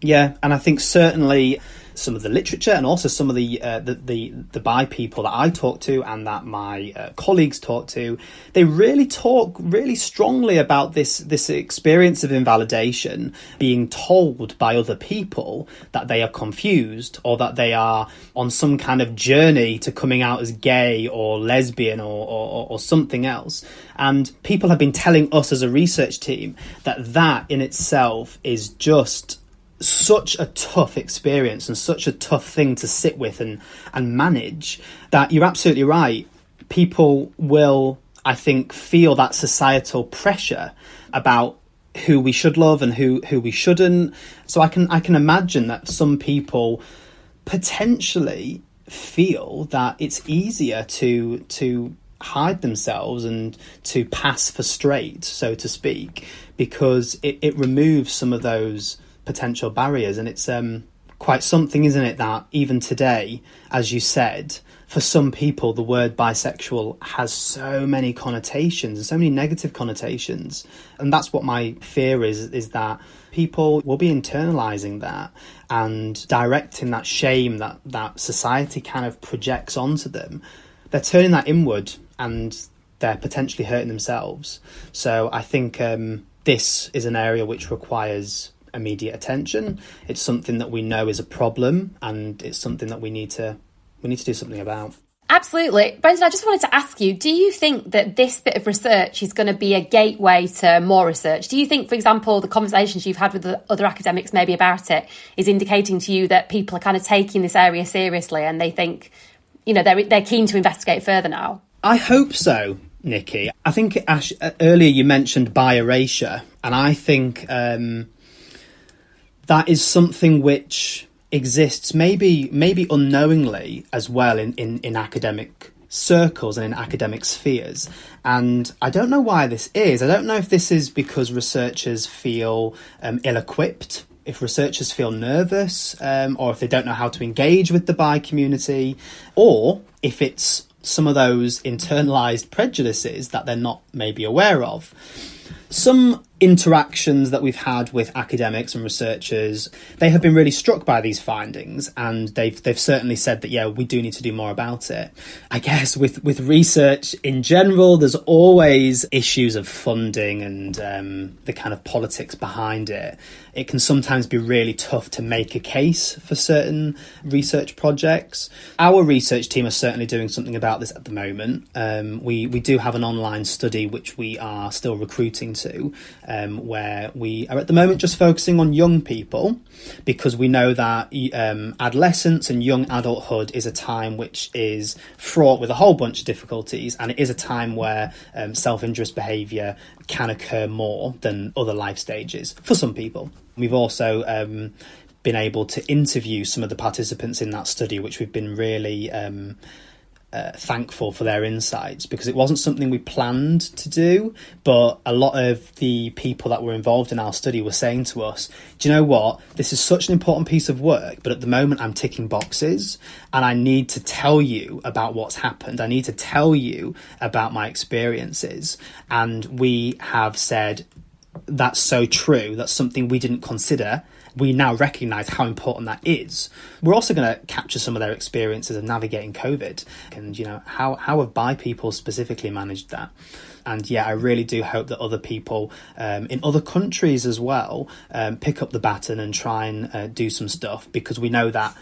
S11: Yeah, and I think certainly some of the literature and also some of the uh, the, the, the bi people that I talk to and that my uh, colleagues talk to, they really talk really strongly about this this experience of invalidation, being told by other people that they are confused or that they are on some kind of journey to coming out as gay or lesbian or, or, or something else. And people have been telling us as a research team that that in itself is just such a tough experience and such a tough thing to sit with and and manage that you're absolutely right. People will i think feel that societal pressure about who we should love and who who we shouldn't. So i can i can imagine that some people potentially feel that it's easier to to hide themselves and to pass for straight so to speak because it, it removes some of those potential barriers. And it's um, quite something, isn't it, that even today, as you said, for some people, the word bisexual has so many connotations and so many negative connotations. And that's what my fear is, is that people will be internalizing that and directing that shame that, that society kind of projects onto them. They're turning that inward and they're potentially hurting themselves. So I think um, this is an area which requires immediate attention. It's something that we know is a problem, and it's something that we need to we need to do something about.
S12: Absolutely. Brendan, I just wanted to ask you do you think that this bit of research is going to be a gateway to more research? Do you think, for example, the conversations you've had with the other academics maybe about it is indicating to you that people are kind of taking this area seriously and they think, you know, they're, they're keen to investigate further now?
S11: I hope so, Nikki. I think, Ash, earlier you mentioned bi erasure, and I think. Um, that is something which exists maybe maybe unknowingly as well in, in, in academic circles and in academic spheres. And I don't know why this is. I don't know if this is because researchers feel um, ill equipped, if researchers feel nervous, um, or if they don't know how to engage with the bi community, or if it's some of those internalized prejudices that they're not maybe aware of. Some interactions that we've had with academics and researchers, they have been really struck by these findings, and they've they've certainly said that yeah, we do need to do more about it. I guess with with research in general, there's always issues of funding and um, the kind of politics behind it. It can sometimes be really tough to make a case for certain research projects. Our research team are certainly doing something about this at the moment. Um, we we do have an online study which we are still recruiting to um, where we are at the moment just focusing on young people because we know that um, adolescence and young adulthood is a time which is fraught with a whole bunch of difficulties and it is a time where um, self-injurious behaviour can occur more than other life stages for some people. We've also um, been able to interview some of the participants in that study, which we've been really um, uh, thankful for their insights because it wasn't something we planned to do. But a lot of the people that were involved in our study were saying to us, Do you know what? This is such an important piece of work, but at the moment I'm ticking boxes and I need to tell you about what's happened. I need to tell you about my experiences. And we have said, That's so true. That's something we didn't consider we now recognise how important that is. We're also going to capture some of their experiences of navigating COVID and, you know, how, how have bi people specifically managed that? And yeah, I really do hope that other people um, in other countries as well um, pick up the baton and try and uh, do some stuff because we know that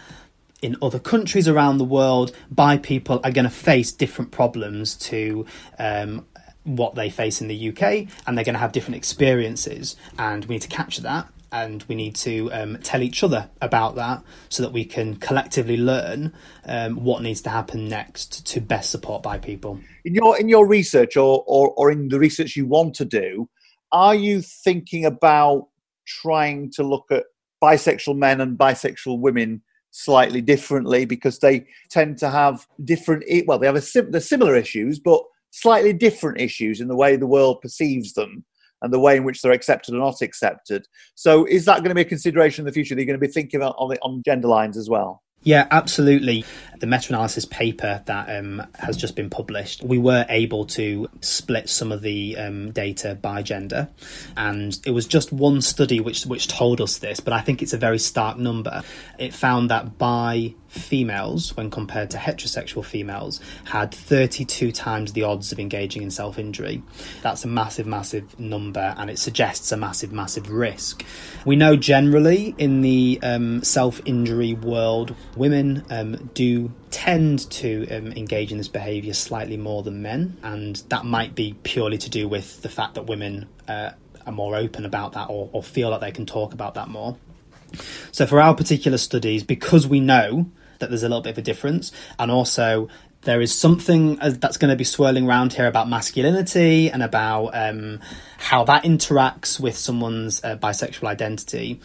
S11: in other countries around the world, bi people are going to face different problems to um, what they face in the UK, and they're going to have different experiences, and we need to capture that and we need to um, tell each other about that so that we can collectively learn um, what needs to happen next to best support bi people.
S2: In your in your research, or, or or in the research you want to do, are you thinking about trying to look at bisexual men and bisexual women slightly differently because they tend to have different well they have a sim- similar issues but slightly different issues in the way the world perceives them and the way in which they're accepted or not accepted. So, is that going to be a consideration in the future? That you're going to be thinking about on, the, on gender lines as well?
S11: Yeah, absolutely. The meta analysis paper that um, has just been published, we were able to split some of the um, data bi gender. And it was just one study which, which told us this, but I think it's a very stark number. It found that by females, when compared to heterosexual females, had 32 times the odds of engaging in self injury. That's a massive, massive number, and it suggests a massive, massive risk. We know generally in the um, self injury world, women um, do tend to um, engage in this behaviour slightly more than men, and that might be purely to do with the fact that women uh, are more open about that or, or feel like they can talk about that more. So, for our particular studies, because we know that there's a little bit of a difference, and also there is something uh, that's going to be swirling around here about masculinity and about um, how that interacts with someone's uh, bisexual identity.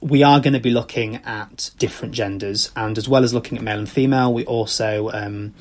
S11: We are going to be looking at different genders, and as well as looking at male and female, we also um,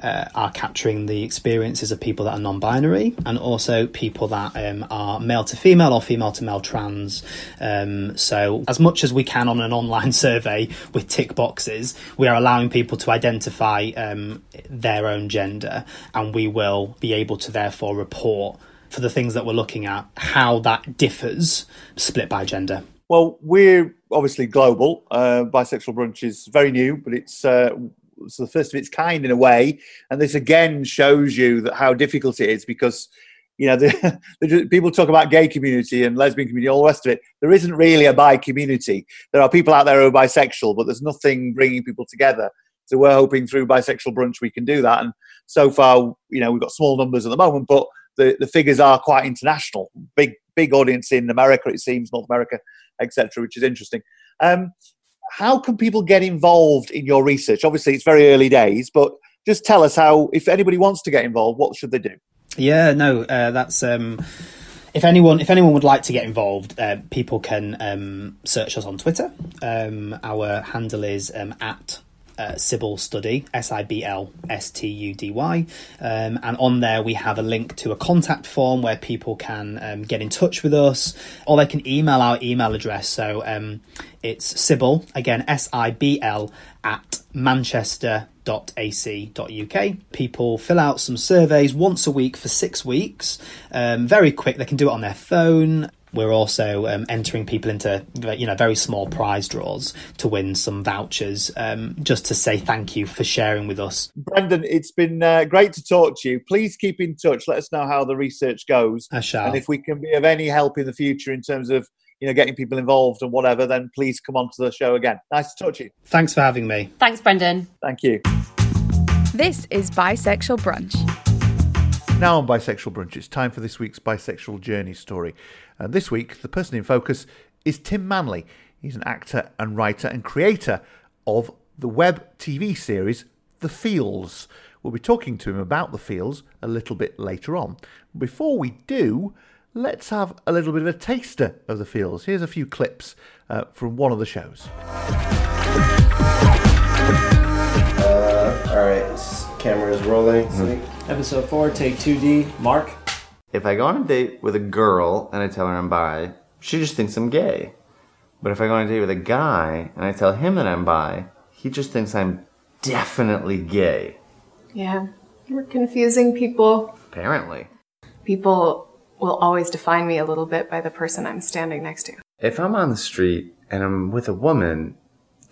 S11: uh, are capturing the experiences of people that are non-binary and also people that um, are male to female or female to male trans. Um, so as much as we can on an online survey with tick boxes, we are allowing people to identify um, their own gender, and we will be able to therefore report for the things that we're looking at how that differs split by gender.
S2: Well, we're obviously global. Uh, Bisexual Brunch is very new, but it's uh, it's the first of its kind in a way. And this again shows you that how difficult it is because you know the, the, people talk about gay community and lesbian community, all the rest of it. There isn't really a bi community. There are people out there who are bisexual, but there's nothing bringing people together. So we're hoping through bisexual brunch we can do that. And so far, you know, we've got small numbers at the moment, but the, the figures are quite international. Big big audience in America, it seems, North America, etc., which is interesting. Um, how can people get involved in your research? Obviously, it's very early days, but just tell us how, if anybody wants to get involved, what should they do?
S11: Yeah, no, uh, that's. Um, if anyone, if anyone would like to get involved, uh, people can um, search us on Twitter. Um, our handle is um, at uh, SIBL Study, S I B L S T U D Y. Um, and on there, we have a link to a contact form where people can um, get in touch with us or they can email our email address. So um, it's SIBL, again, S I B L, at manchester.ac.uk. People fill out some surveys once a week for six weeks. Um, very quick, they can do it on their phone. We're also um, entering people into you know very small prize draws to win some vouchers, um, just to say thank you for sharing with us.
S2: Brendan, it's been uh, great to talk to you. Please keep in touch. Let us know how the research goes.
S11: I shall.
S2: And if we can be of any help in the future in terms of you know getting people involved and whatever, then please come on to the show again. Nice to talk to you.
S11: Thanks for having me.
S12: Thanks, Brendan.
S2: Thank you.
S8: This is Bisexual Brunch.
S2: Now on Bisexual Brunch, it's time for this week's bisexual journey story. And this week, the person in focus is Tim Manley. He's an actor and writer and creator of the web TV series The Feels. We'll be talking to him about The Feels a little bit later on. Before we do, let's have a little bit of a taster of The Feels. Here's a few clips uh, from one of the shows.
S13: Uh, all right, camera is rolling.
S14: Mm-hmm. Episode 4, take 2D. Mark?
S13: If I go on a date with a girl and I tell her I'm bi, she just thinks I'm gay. But if I go on a date with a guy and I tell him that I'm bi, he just thinks I'm definitely gay.
S15: Yeah, we're confusing people.
S13: Apparently.
S15: People will always define me a little bit by the person I'm standing next to.
S13: If I'm on the street and I'm with a woman,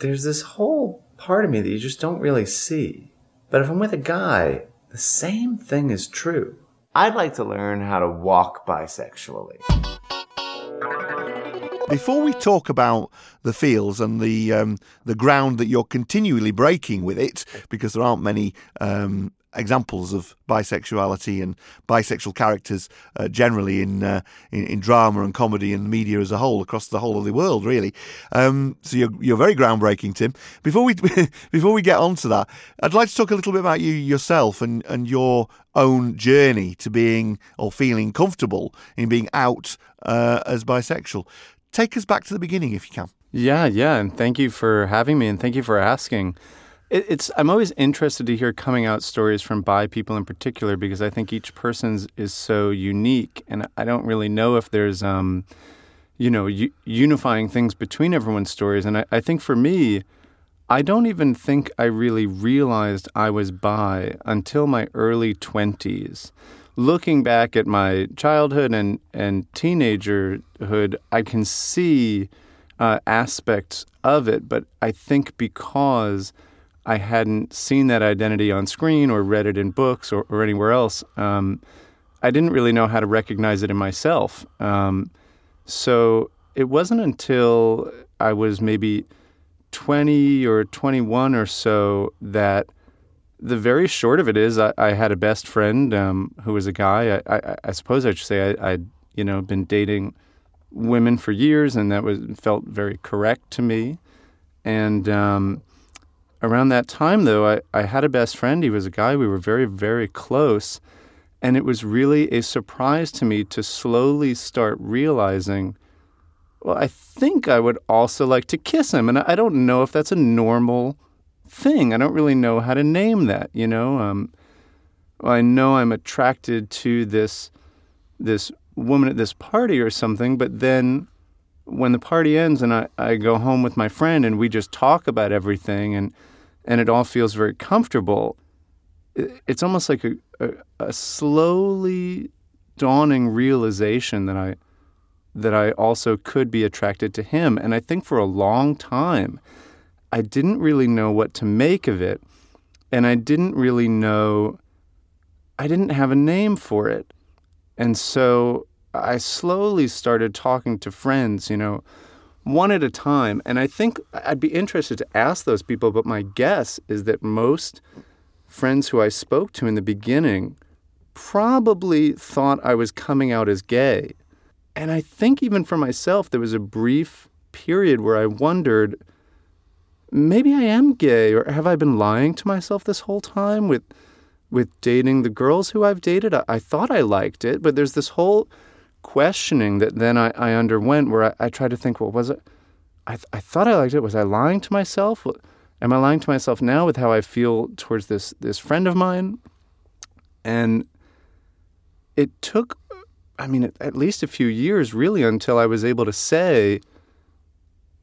S13: there's this whole part of me that you just don't really see. But if I'm with a guy, the same thing is true. I'd like to learn how to walk bisexually.
S2: Before we talk about the feels and the um, the ground that you're continually breaking with it, because there aren't many um, examples of bisexuality and bisexual characters uh, generally in, uh, in, in drama and comedy and media as a whole across the whole of the world, really. Um, so you're you're very groundbreaking, Tim. Before we before we get on to that, I'd like to talk a little bit about you yourself and and your own journey to being or feeling comfortable in being out uh, as bisexual. Take us back to the beginning, if you can.
S7: Yeah, yeah, and thank you for having me, and thank you for asking it's I'm always interested to hear coming out stories from bi people in particular because I think each person's is so unique, and I don't really know if there's um, you know u- unifying things between everyone's stories. And I, I think for me, I don't even think I really realized I was bi until my early 20s. Looking back at my childhood and, and teenagerhood, I can see uh, aspects of it, but I think because I hadn't seen that identity on screen or read it in books or, or anywhere else, um, I didn't really know how to recognize it in myself. Um, so it wasn't until I was maybe 20 or 21 or so that the very short of it is I, I had a best friend um, who was a guy. I, I, I suppose I should say I, would you know been dating women for years, and that was felt very correct to me. And um, around that time, though, I, I had a best friend. He was a guy. We were very very close, and it was really a surprise to me to slowly start realizing well, I think I would also like to kiss him. And I don't know if that's a normal thing. I don't really know how to name that, you know? Um, well, I know I'm attracted to this this woman at this party or something, but then when the party ends and I, I go home with my friend and we just talk about everything and and it all feels very comfortable, it's almost like a, a, a slowly dawning realization that I that I also could be attracted to him. And I think for a long time, I didn't really know what to make of it. And I didn't really know, I didn't have a name for it. And so I slowly started talking to friends, you know, one at a time. And I think I'd be interested to ask those people, but my guess is that most friends who I spoke to in the beginning probably thought I was coming out as gay. And I think even for myself, there was a brief period where I wondered maybe I am gay, or have I been lying to myself this whole time with with dating the girls who I've dated? I, I thought I liked it, but there's this whole questioning that then I, I underwent where I, I tried to think, well, was it? I, th- I thought I liked it. Was I lying to myself? Am I lying to myself now with how I feel towards this this friend of mine? And it took I mean, at least a few years really until I was able to say,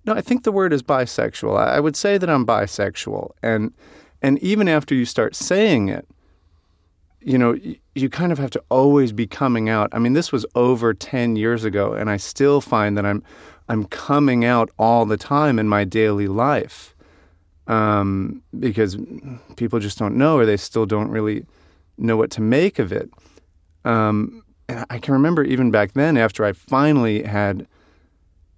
S7: no, I think the word is bisexual. I would say that I'm bisexual. And, and even after you start saying it, you know, you, kind of have to always be coming out. I mean, this was over 10 years ago, and I still find that I'm, I'm coming out all the time in my daily life um, because people just don't know or they still don't really know what to make of it. Um, and I can remember even back then, after I finally had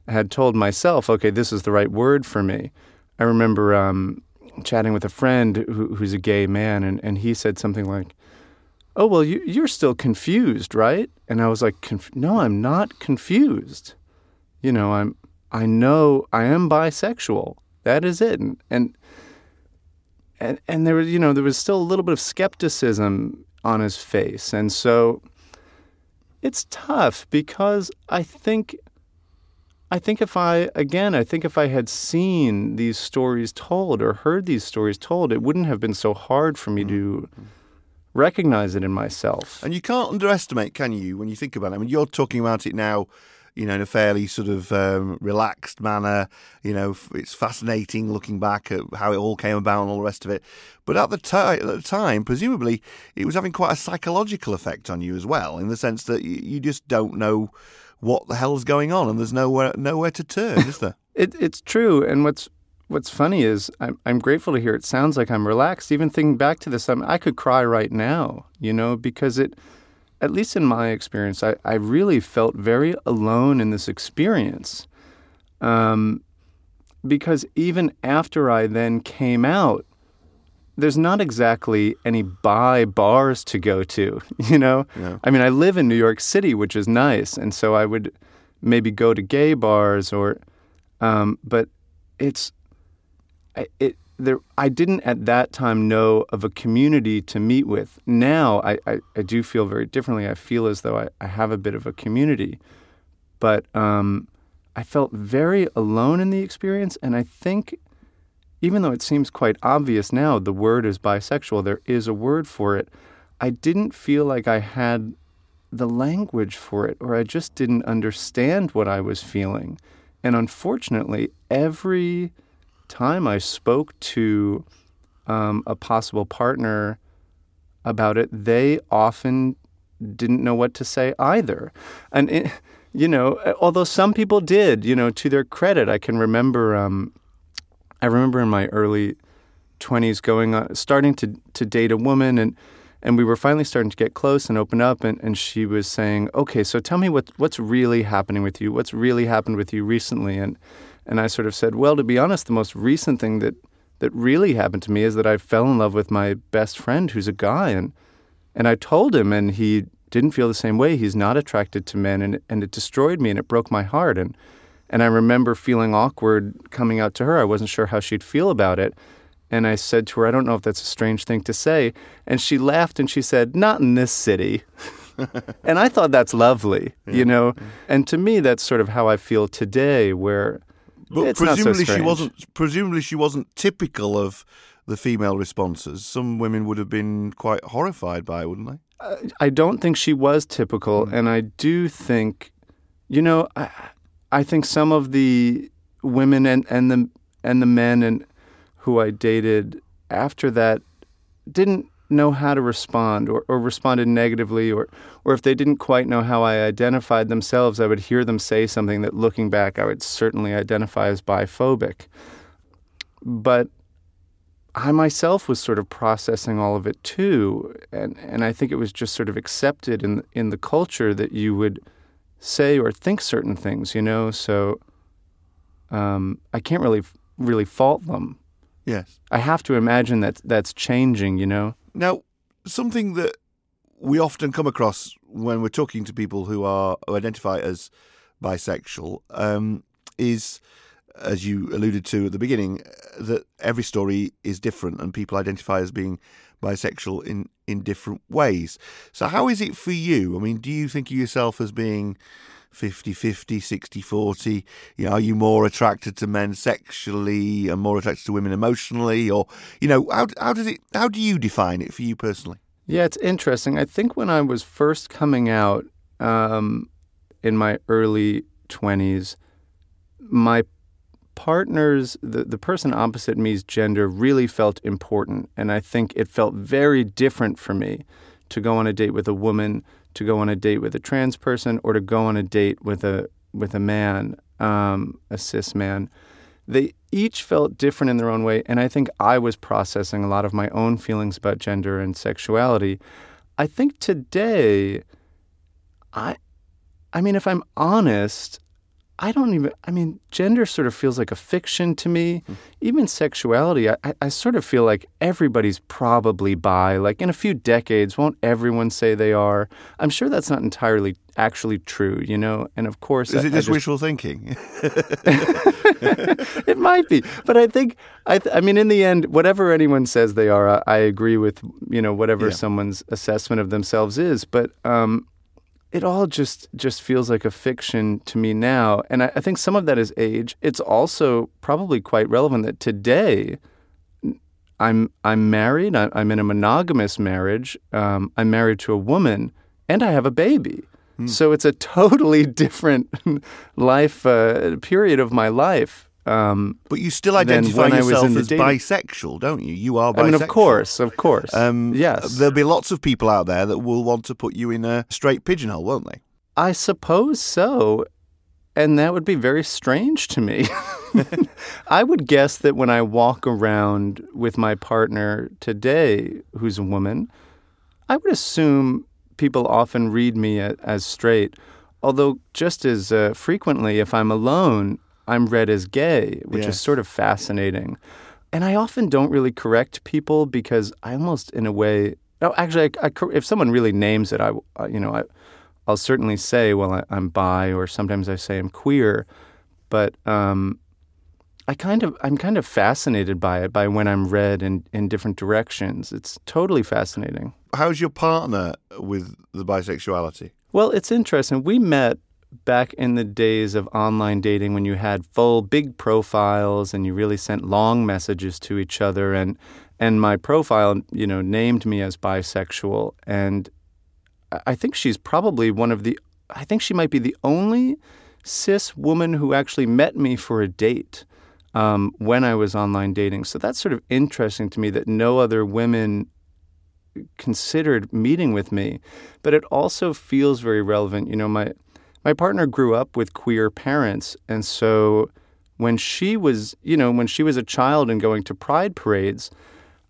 S7: had told myself, okay, this is the right word for me. I remember um, chatting with a friend who, who's a gay man, and, and he said something like, "Oh, well, you, you're still confused, right?" And I was like, Conf- "No, I'm not confused. You know, I'm I know I am bisexual. That is it." And and and, and there was, you know, there was still a little bit of skepticism on his face, and so it's tough because I think I think if I again, I think if I had seen these stories told or heard these stories told, it wouldn't have been so hard for me mm-hmm. Recognize it in myself.
S2: And you can't underestimate, can you, when you think about it? I mean, you're talking about it now you know, in a fairly sort of um, relaxed manner. You know, it's fascinating looking back at how it all came about and all the rest of it. But at the, t- at the time, presumably, it was having quite a psychological effect on you as well, in the sense that you just don't know what the hell's going on, and there's nowhere nowhere to turn, is there?
S7: it, it's true, and what's what's funny is I'm, I'm grateful to hear it sounds like I'm relaxed. Even thinking back to this, I'm, I could cry right now, you know, because it at least in my experience, I, I really felt very alone in this experience. Um, because even after I then came out, there's not exactly any bi bars to go to, you know? Yeah. I mean, I live in New York City, which is nice. And so I would maybe go to gay bars or, um, but it's, it, there, I didn't at that time know of a community to meet with. Now I, I, I do feel very differently. I feel as though I, I have a bit of a community. But um, I felt very alone in the experience. And I think, even though it seems quite obvious now, the word is bisexual, there is a word for it. I didn't feel like I had the language for it, or I just didn't understand what I was feeling. And unfortunately, every time I spoke to um, a possible partner about it, they often didn't know what to say either. And, it, you know, although some people did, you know, to their credit, I can remember, um, I remember in my early 20s going on, starting to, to date a woman and, and we were finally starting to get close and open up and, and she was saying, okay, so tell me what, what's really happening with you? What's really happened with you recently? And, and I sort of said, well, to be honest, the most recent thing that, that really happened to me is that I fell in love with my best friend who's a guy. And, and I told him, and he didn't feel the same way. He's not attracted to men, and, and it destroyed me and it broke my heart. And, and I remember feeling awkward coming out to her. I wasn't sure how she'd feel about it. And I said to her, I don't know if that's a strange thing to say. And she laughed and she said, Not in this city. and I thought that's lovely, yeah. you know? Mm. And to me, that's sort of how I feel today, where
S16: but
S7: it's
S16: presumably
S7: so
S16: she wasn't. Presumably she wasn't typical of the female responses. Some women would have been quite horrified by it, wouldn't they?
S7: Uh, I don't think she was typical, mm. and I do think, you know, I, I think some of the women and, and the and the men and who I dated after that didn't know how to respond or, or responded negatively or or if they didn't quite know how I identified themselves, I would hear them say something that looking back I would certainly identify as biphobic. But I myself was sort of processing all of it too, and and I think it was just sort of accepted in in the culture that you would say or think certain things, you know. So um, I can't really really fault them.
S16: Yes.
S7: I have to imagine that that's changing, you know?
S16: Now, something that we often come across when we're talking to people who are who identify as bisexual um, is, as you alluded to at the beginning, that every story is different and people identify as being bisexual in, in different ways. So, how is it for you? I mean, do you think of yourself as being 50 50, 60 40? You know, are you more attracted to men sexually and more attracted to women emotionally? Or, you know, how, how does it, how do you define it for you personally?
S7: Yeah, it's interesting. I think when I was first coming out um, in my early 20s, my partner's, the, the person opposite me's gender really felt important. And I think it felt very different for me to go on a date with a woman to go on a date with a trans person or to go on a date with a with a man, um, a cis man. They each felt different in their own way, and I think I was processing a lot of my own feelings about gender and sexuality. I think today, I, I mean, if I'm honest, I don't even, I mean, gender sort of feels like a fiction to me. Mm. Even sexuality, I, I sort of feel like everybody's probably bi. Like in a few decades, won't everyone say they are? I'm sure that's not entirely actually true, you know? And of course.
S16: Is I, it just, just wishful thinking?
S7: it might be. But I think, I, th- I mean, in the end, whatever anyone says they are, I, I agree with, you know, whatever yeah. someone's assessment of themselves is. But, um, it all just just feels like a fiction to me now. And I, I, think some of that is age. It's also probably quite relevant that today I'm I'm married. I, am in a monogamous marriage. Um, I'm married to a woman, and I have a baby. Hmm. So it's a totally different life uh, period of my life. Um,
S16: but you still identify yourself as bisexual, don't you? You are bisexual. I
S7: mean, of course, of course.
S16: Um,
S7: yes.
S16: There'll be lots of people out there that will want to put you in a straight pigeonhole, won't they?
S7: I suppose so. And that would be very strange to me. I would guess that when I walk around with my partner today, who's a woman, I would assume people often read me as straight. Although, just as uh, frequently, if I'm alone, I'm read as gay, which yes. is sort of fascinating. And I often don't really correct people because I almost, in a way, no, actually, I, I, if someone really names it, I, you know, I, I'll certainly say, well, I, am bi, or sometimes I say I'm queer, but um, I kind of, I'm kind of fascinated by it, by when I'm read in, in different directions. It's totally fascinating.
S16: How's your partner with the bisexuality?
S7: Well, it's interesting. We met back in the days of online dating when you had full big profiles and you really sent long messages to each other and and my profile you know named me as bisexual and I think she's probably one of the I think she might be the only cis woman who actually met me for a date. um, when I was online dating. So that's sort of interesting to me that no other women considered meeting with me. But it also feels very relevant. You know, my my partner grew up with queer parents, and so when she was, you know, when she was a child and going to pride parades,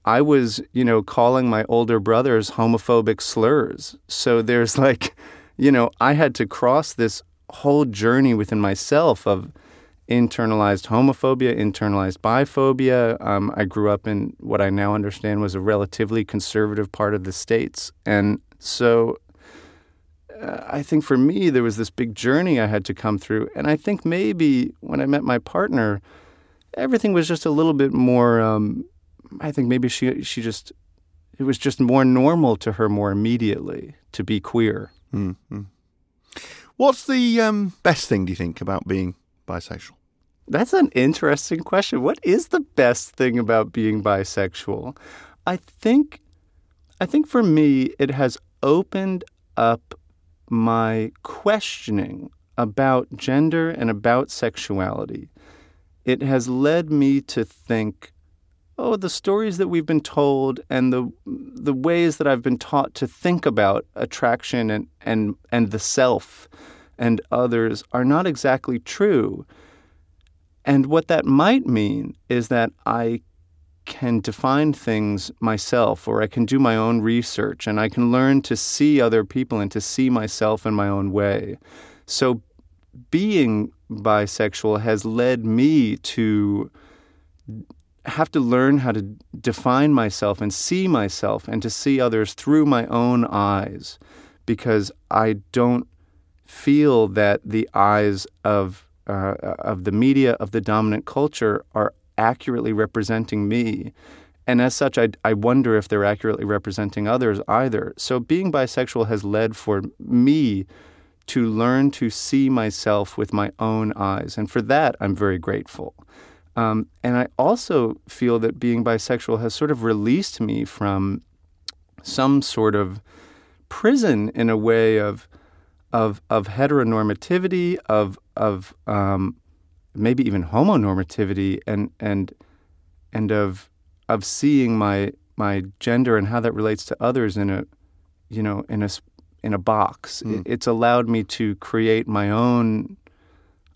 S7: I was, you know, calling my older brothers homophobic slurs. So there's like, you know, I had to cross this whole journey within myself of internalized homophobia, internalized biphobia. Um, I grew up in what I now understand was a relatively conservative part of the states. And so uh, I think for me, there was this big journey I had to come through. And I think maybe when I met my partner, everything was just a little bit more. Um, I think maybe she she just it was just more normal to her more immediately to be queer.
S16: Mm-hmm. What's the um, best thing do you think about being bisexual?
S7: That's an interesting question. What is the best thing about being bisexual? I think I think for me it has opened up my questioning about gender and about sexuality. It has led me to think oh, the stories that we've been told and the the ways that I've been taught to think about attraction and and and the self and others are not exactly true. And what that might mean is that I can define things myself or I can do my own research and I can learn to see other people and to see myself in my own way. So being bisexual has led me to have to learn how to define myself and see myself and to see others through my own eyes because I don't feel that the eyes of uh, of the media of the dominant culture are accurately representing me. And as such, I, I wonder if they're accurately representing others either. So being bisexual has led for me to learn to see myself with my own eyes. And for that, I'm very grateful. Um, and I also feel that being bisexual has sort of released me from some sort of prison in a way of of of heteronormativity, of of um, maybe even homonormativity, and and and of of seeing my my gender and how that relates to others in a you know in a in a box. Mm. It, it's allowed me to create my own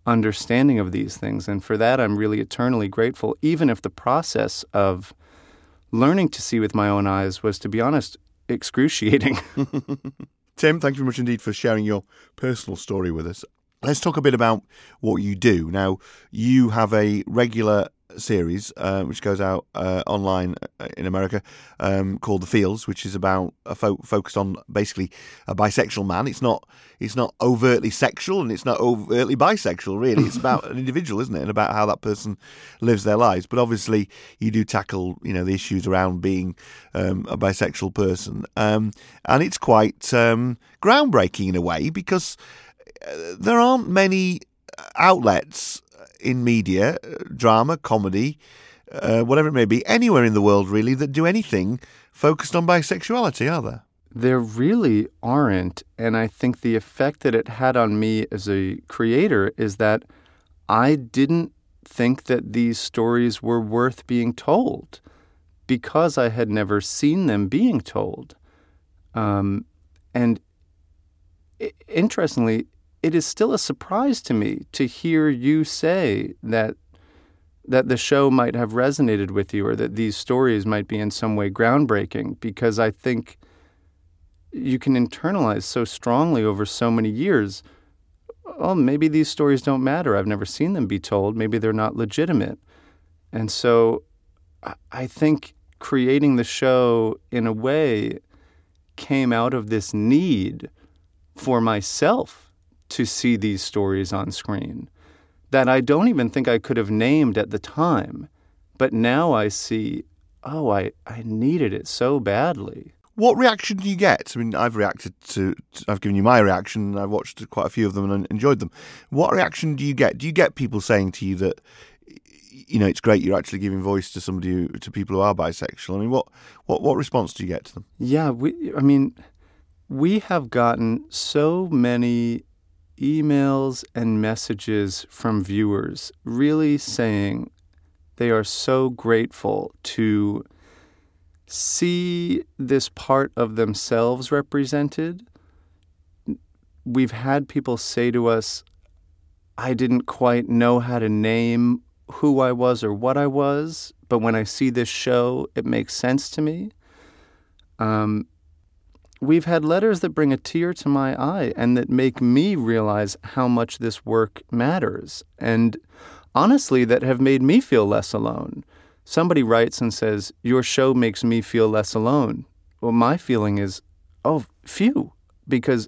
S7: understanding of these things. And for that, I'm really eternally grateful, even if the process of learning to see with my own eyes was, to be honest, excruciating.
S16: Tim, thank you very much indeed for sharing your personal story with us. Let's talk a bit about what you do. Now, you have a regular series uh, which goes out uh, online uh, in America um, called The Feels, which is about fo- focused on basically a bisexual man. It's not it's not overtly sexual and it's not overtly bisexual. Really, it's about an individual, isn't it, and about how that person lives their lives. But obviously, you do tackle you know the issues around being um, a bisexual person, um, and it's quite um, groundbreaking in a way because there aren't many outlets in media, drama, comedy, uh, whatever it may be, anywhere in the world really that do anything focused on bisexuality, are there?
S7: There really aren't. And I think the effect that it had on me as a creator is that I didn't think that these stories were worth being told because I had never seen them being told. Um, and interestingly, it is still a surprise to me to hear you say that that the show might have resonated with you or that these stories might be in some way groundbreaking because I think you can internalize so strongly over so many years oh maybe these stories don't matter. I've never seen them be told. Maybe they're not legitimate. And so I think creating the show in a way came out of this need for myself to see these stories on screen that I don't even think I could have named at the time. But now I see, oh, I, I needed it so badly.
S16: What reaction do you get? I mean, I've reacted to, I've given you my reaction. I've watched quite a few of them and enjoyed them. What reaction do you get? Do you get people saying to you that, you know, it's great you're actually giving voice to somebody who, to people who are bisexual? I mean, what, what, what response do you get to them?
S7: Yeah, we, I mean, we have gotten so many emails and messages from viewers really saying, they are so grateful to see this part of themselves represented. We've had people say to us, I didn't quite know how to name who I was or what I was, but when I see this show, it makes sense to me. Um, we've had letters that bring a tear to my eye and that make me realize how much this work matters, and honestly, that have made me feel less alone. Somebody writes and says, Your show makes me feel less alone. Well, my feeling is, oh, phew, because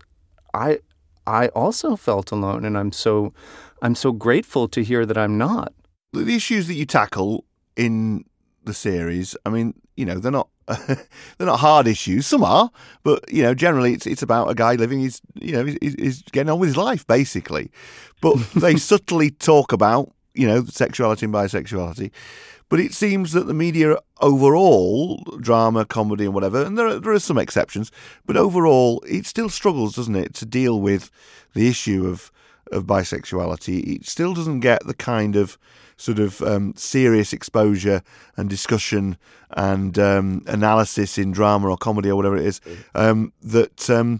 S7: I I also felt alone and I'm so I'm so grateful to hear that I'm not.
S16: The issues that you tackle in the series, I mean, you know, they're not they're not hard issues. Some are, but you know, generally it's it's about a guy living his you know he's, he's getting on with his life basically. But they subtly talk about you know sexuality and bisexuality. But it seems that the media overall, drama, comedy, and whatever, and there are, there are some exceptions, but overall, it still struggles, doesn't it, to deal with the issue of of bisexuality. It still doesn't get the kind of sort of um, serious exposure and discussion and um, analysis in drama or comedy or whatever it is um, that um,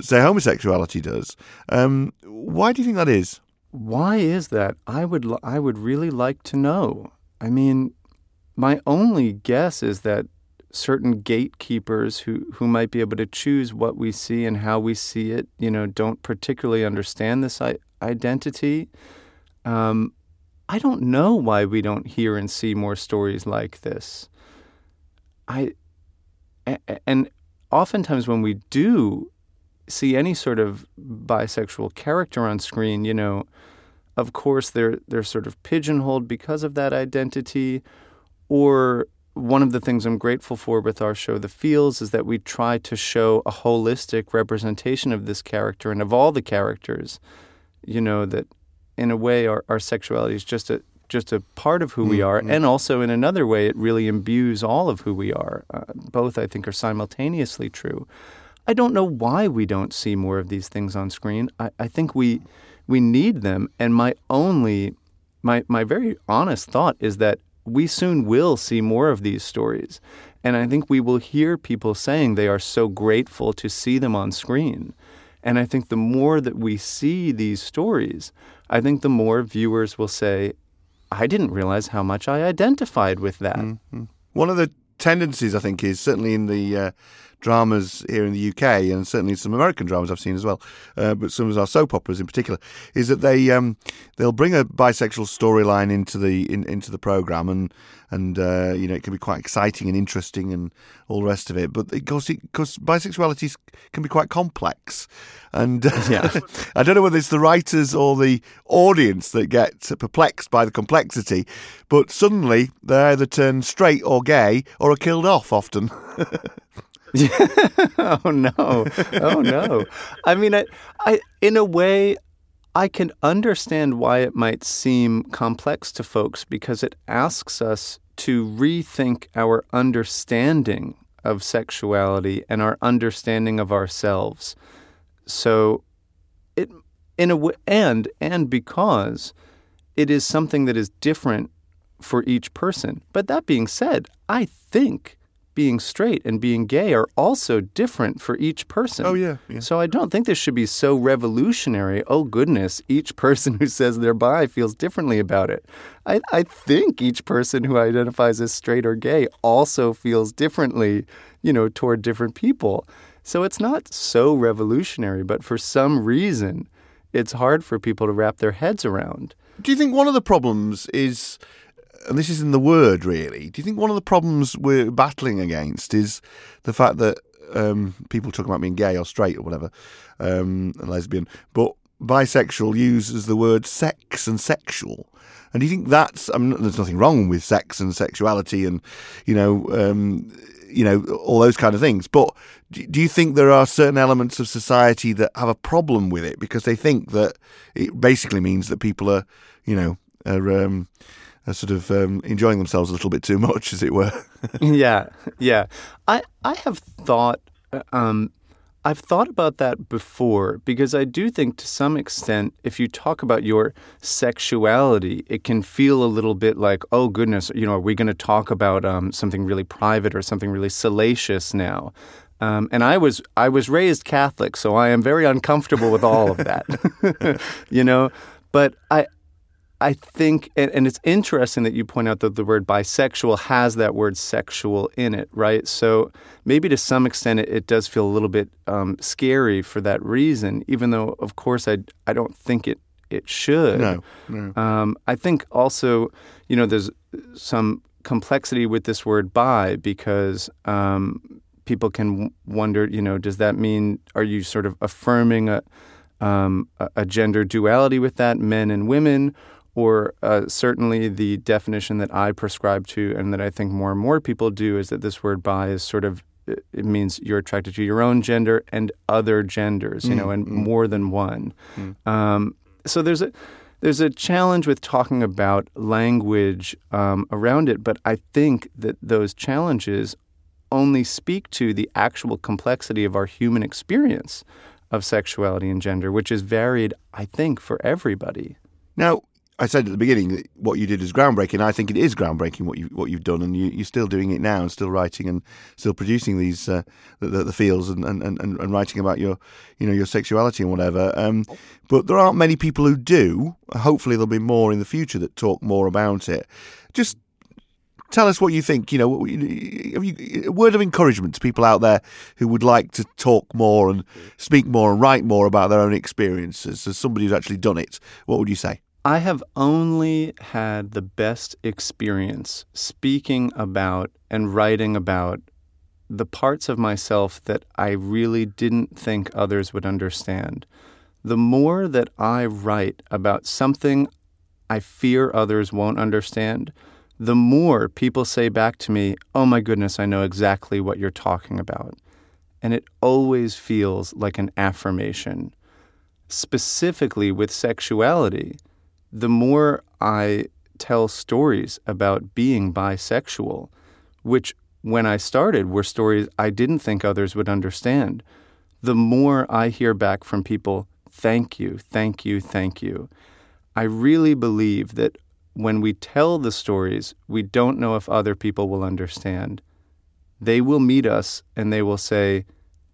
S16: say homosexuality does. Um, why do you think that is?
S7: Why is that? I would I would really like to know. I mean, my only guess is that certain gatekeepers who, who might be able to choose what we see and how we see it, you know, don't particularly understand this I- identity. Um, I don't know why we don't hear and see more stories like this. I and oftentimes when we do see any sort of bisexual character on screen, you know, of course they're they're sort of pigeonholed because of that identity or one of the things I'm grateful for with our show The Feels is that we try to show a holistic representation of this character and of all the characters you know that in a way our, our sexuality is just a just a part of who mm-hmm. we are and also in another way it really imbues all of who we are uh, both I think are simultaneously true I don't know why we don't see more of these things on screen I, I think we we need them. And my only, my, my very honest thought is that we soon will see more of these stories. And I think we will hear people saying they are so grateful to see them on screen. And I think the more that we see these stories, I think the more viewers will say, I didn't realize how much I identified with that. Mm-hmm.
S16: One of the tendencies, I think, is certainly in the uh, dramas here in the UK, and certainly some American dramas I've seen as well, uh, but some of our soap operas in particular, is that they um, they'll bring a bisexual storyline into the in, into the program, and and uh, you know it can be quite exciting and interesting and all the rest of it. But because because bisexuality can be quite complex, and yeah. I don't know whether it's the writers or the audience that get perplexed by the complexity, but suddenly they either turn straight or gay or are killed off often.
S7: oh no! Oh no! I mean, I, I, in a way, I can understand why it might seem complex to folks because it asks us to rethink our understanding of sexuality and our understanding of ourselves. So, it in a way, and and because it is something that is different for each person. But that being said, I think being straight and being gay are also different for each person.
S16: Oh, yeah, yeah.
S7: So I don't think this should be so revolutionary. Oh, goodness, each person who says they're bi feels differently about it. I, I think each person who identifies as straight or gay also feels differently, you know, toward different people. So it's not so revolutionary, but for some reason, it's hard for people to wrap their heads around.
S16: Do you think one of the problems is and this is in the word really. Do you think one of the problems we're battling against is the fact that um, people talk about being gay or straight or whatever, um, and lesbian, but bisexual uses the word sex and sexual. And do you think that's? I mean, there's nothing wrong with sex and sexuality, and you know, um, you know, all those kind of things. But do you think there are certain elements of society that have a problem with it because they think that it basically means that people are, you know, are um, are sort of um, enjoying themselves a little bit too much, as it were.
S7: yeah, yeah. I I have thought. Um, I've thought about that before because I do think to some extent, if you talk about your sexuality, it can feel a little bit like, oh goodness, you know, are we going to talk about um, something really private or something really salacious now? Um, and I was I was raised Catholic, so I am very uncomfortable with all of that, you know. But I I think, and, and, it's interesting that you point out that the word bisexual has that word sexual in it, right? So maybe to some extent it, it does feel a little bit um, scary for that reason, even though, of course, I, I don't think it, it should.
S16: No, no.
S7: Um, I think also, you know, there's some complexity with this word bi because um, people can wonder, you know, does that mean, are you sort of affirming a, um, a gender duality with that, men and women? Or uh, certainly the definition that I prescribe to and that I think more and more people do is that this word bi is sort of it means you're attracted to your own gender and other genders, you mm, know, and mm. more than one. Mm. Um, so there's a there's a challenge with talking about language um, around it, but I think that those challenges only speak to the actual complexity of our human experience of sexuality and gender, which is varied, I think, for everybody.
S16: Now, I said at the beginning that what you did is groundbreaking. I think it is groundbreaking what you what you've done, and you, are still doing it now, and still writing and still producing these uh, the, the, the Feels and, and, and, and writing about your you know your sexuality and whatever. Um, but there aren't many people who do. Hopefully, there'll be more in the future that talk more about it. Just tell us what you think. You know, a word of encouragement to people out there who would like to talk more and speak more and write more about their own experiences. As somebody who's actually done it, what would you say?
S7: I have only had the best experience speaking about and writing about the parts of myself that I really didn't think others would understand. The more that I write about something I fear others won't understand, the more people say back to me, Oh my goodness, I know exactly what you're talking about. And it always feels like an affirmation. Specifically with sexuality, the more I tell stories about being bisexual, which when I started were stories I didn't think others would understand, the more I hear back from people, thank you, thank you, thank you. I really believe that when we tell the stories, we don't know if other people will understand. They will meet us and they will say,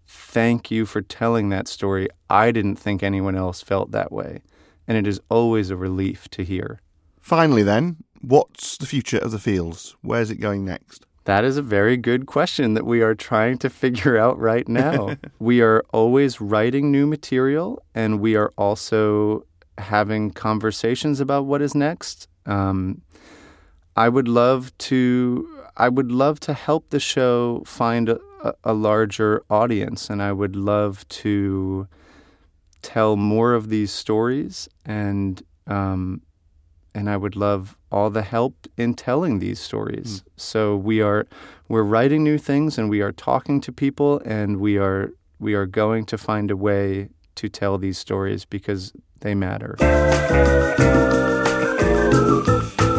S7: Thank you for telling that story. I didn't think anyone else felt that way and it is always a relief to hear.
S16: Finally, then, what's the future of the Feels? Where's it going next?
S7: That is a very good question that we are trying to figure out right now. we are always writing new material, and we are also having conversations about what is next. Um, I would love to. I would love to help the show find a, a larger audience, and I would love to tell more of these stories, and um, and I would love all the help in telling these stories. Mm. So we are we're writing new things, and we are talking to people, and we are we are going to find a way to tell these stories because they matter.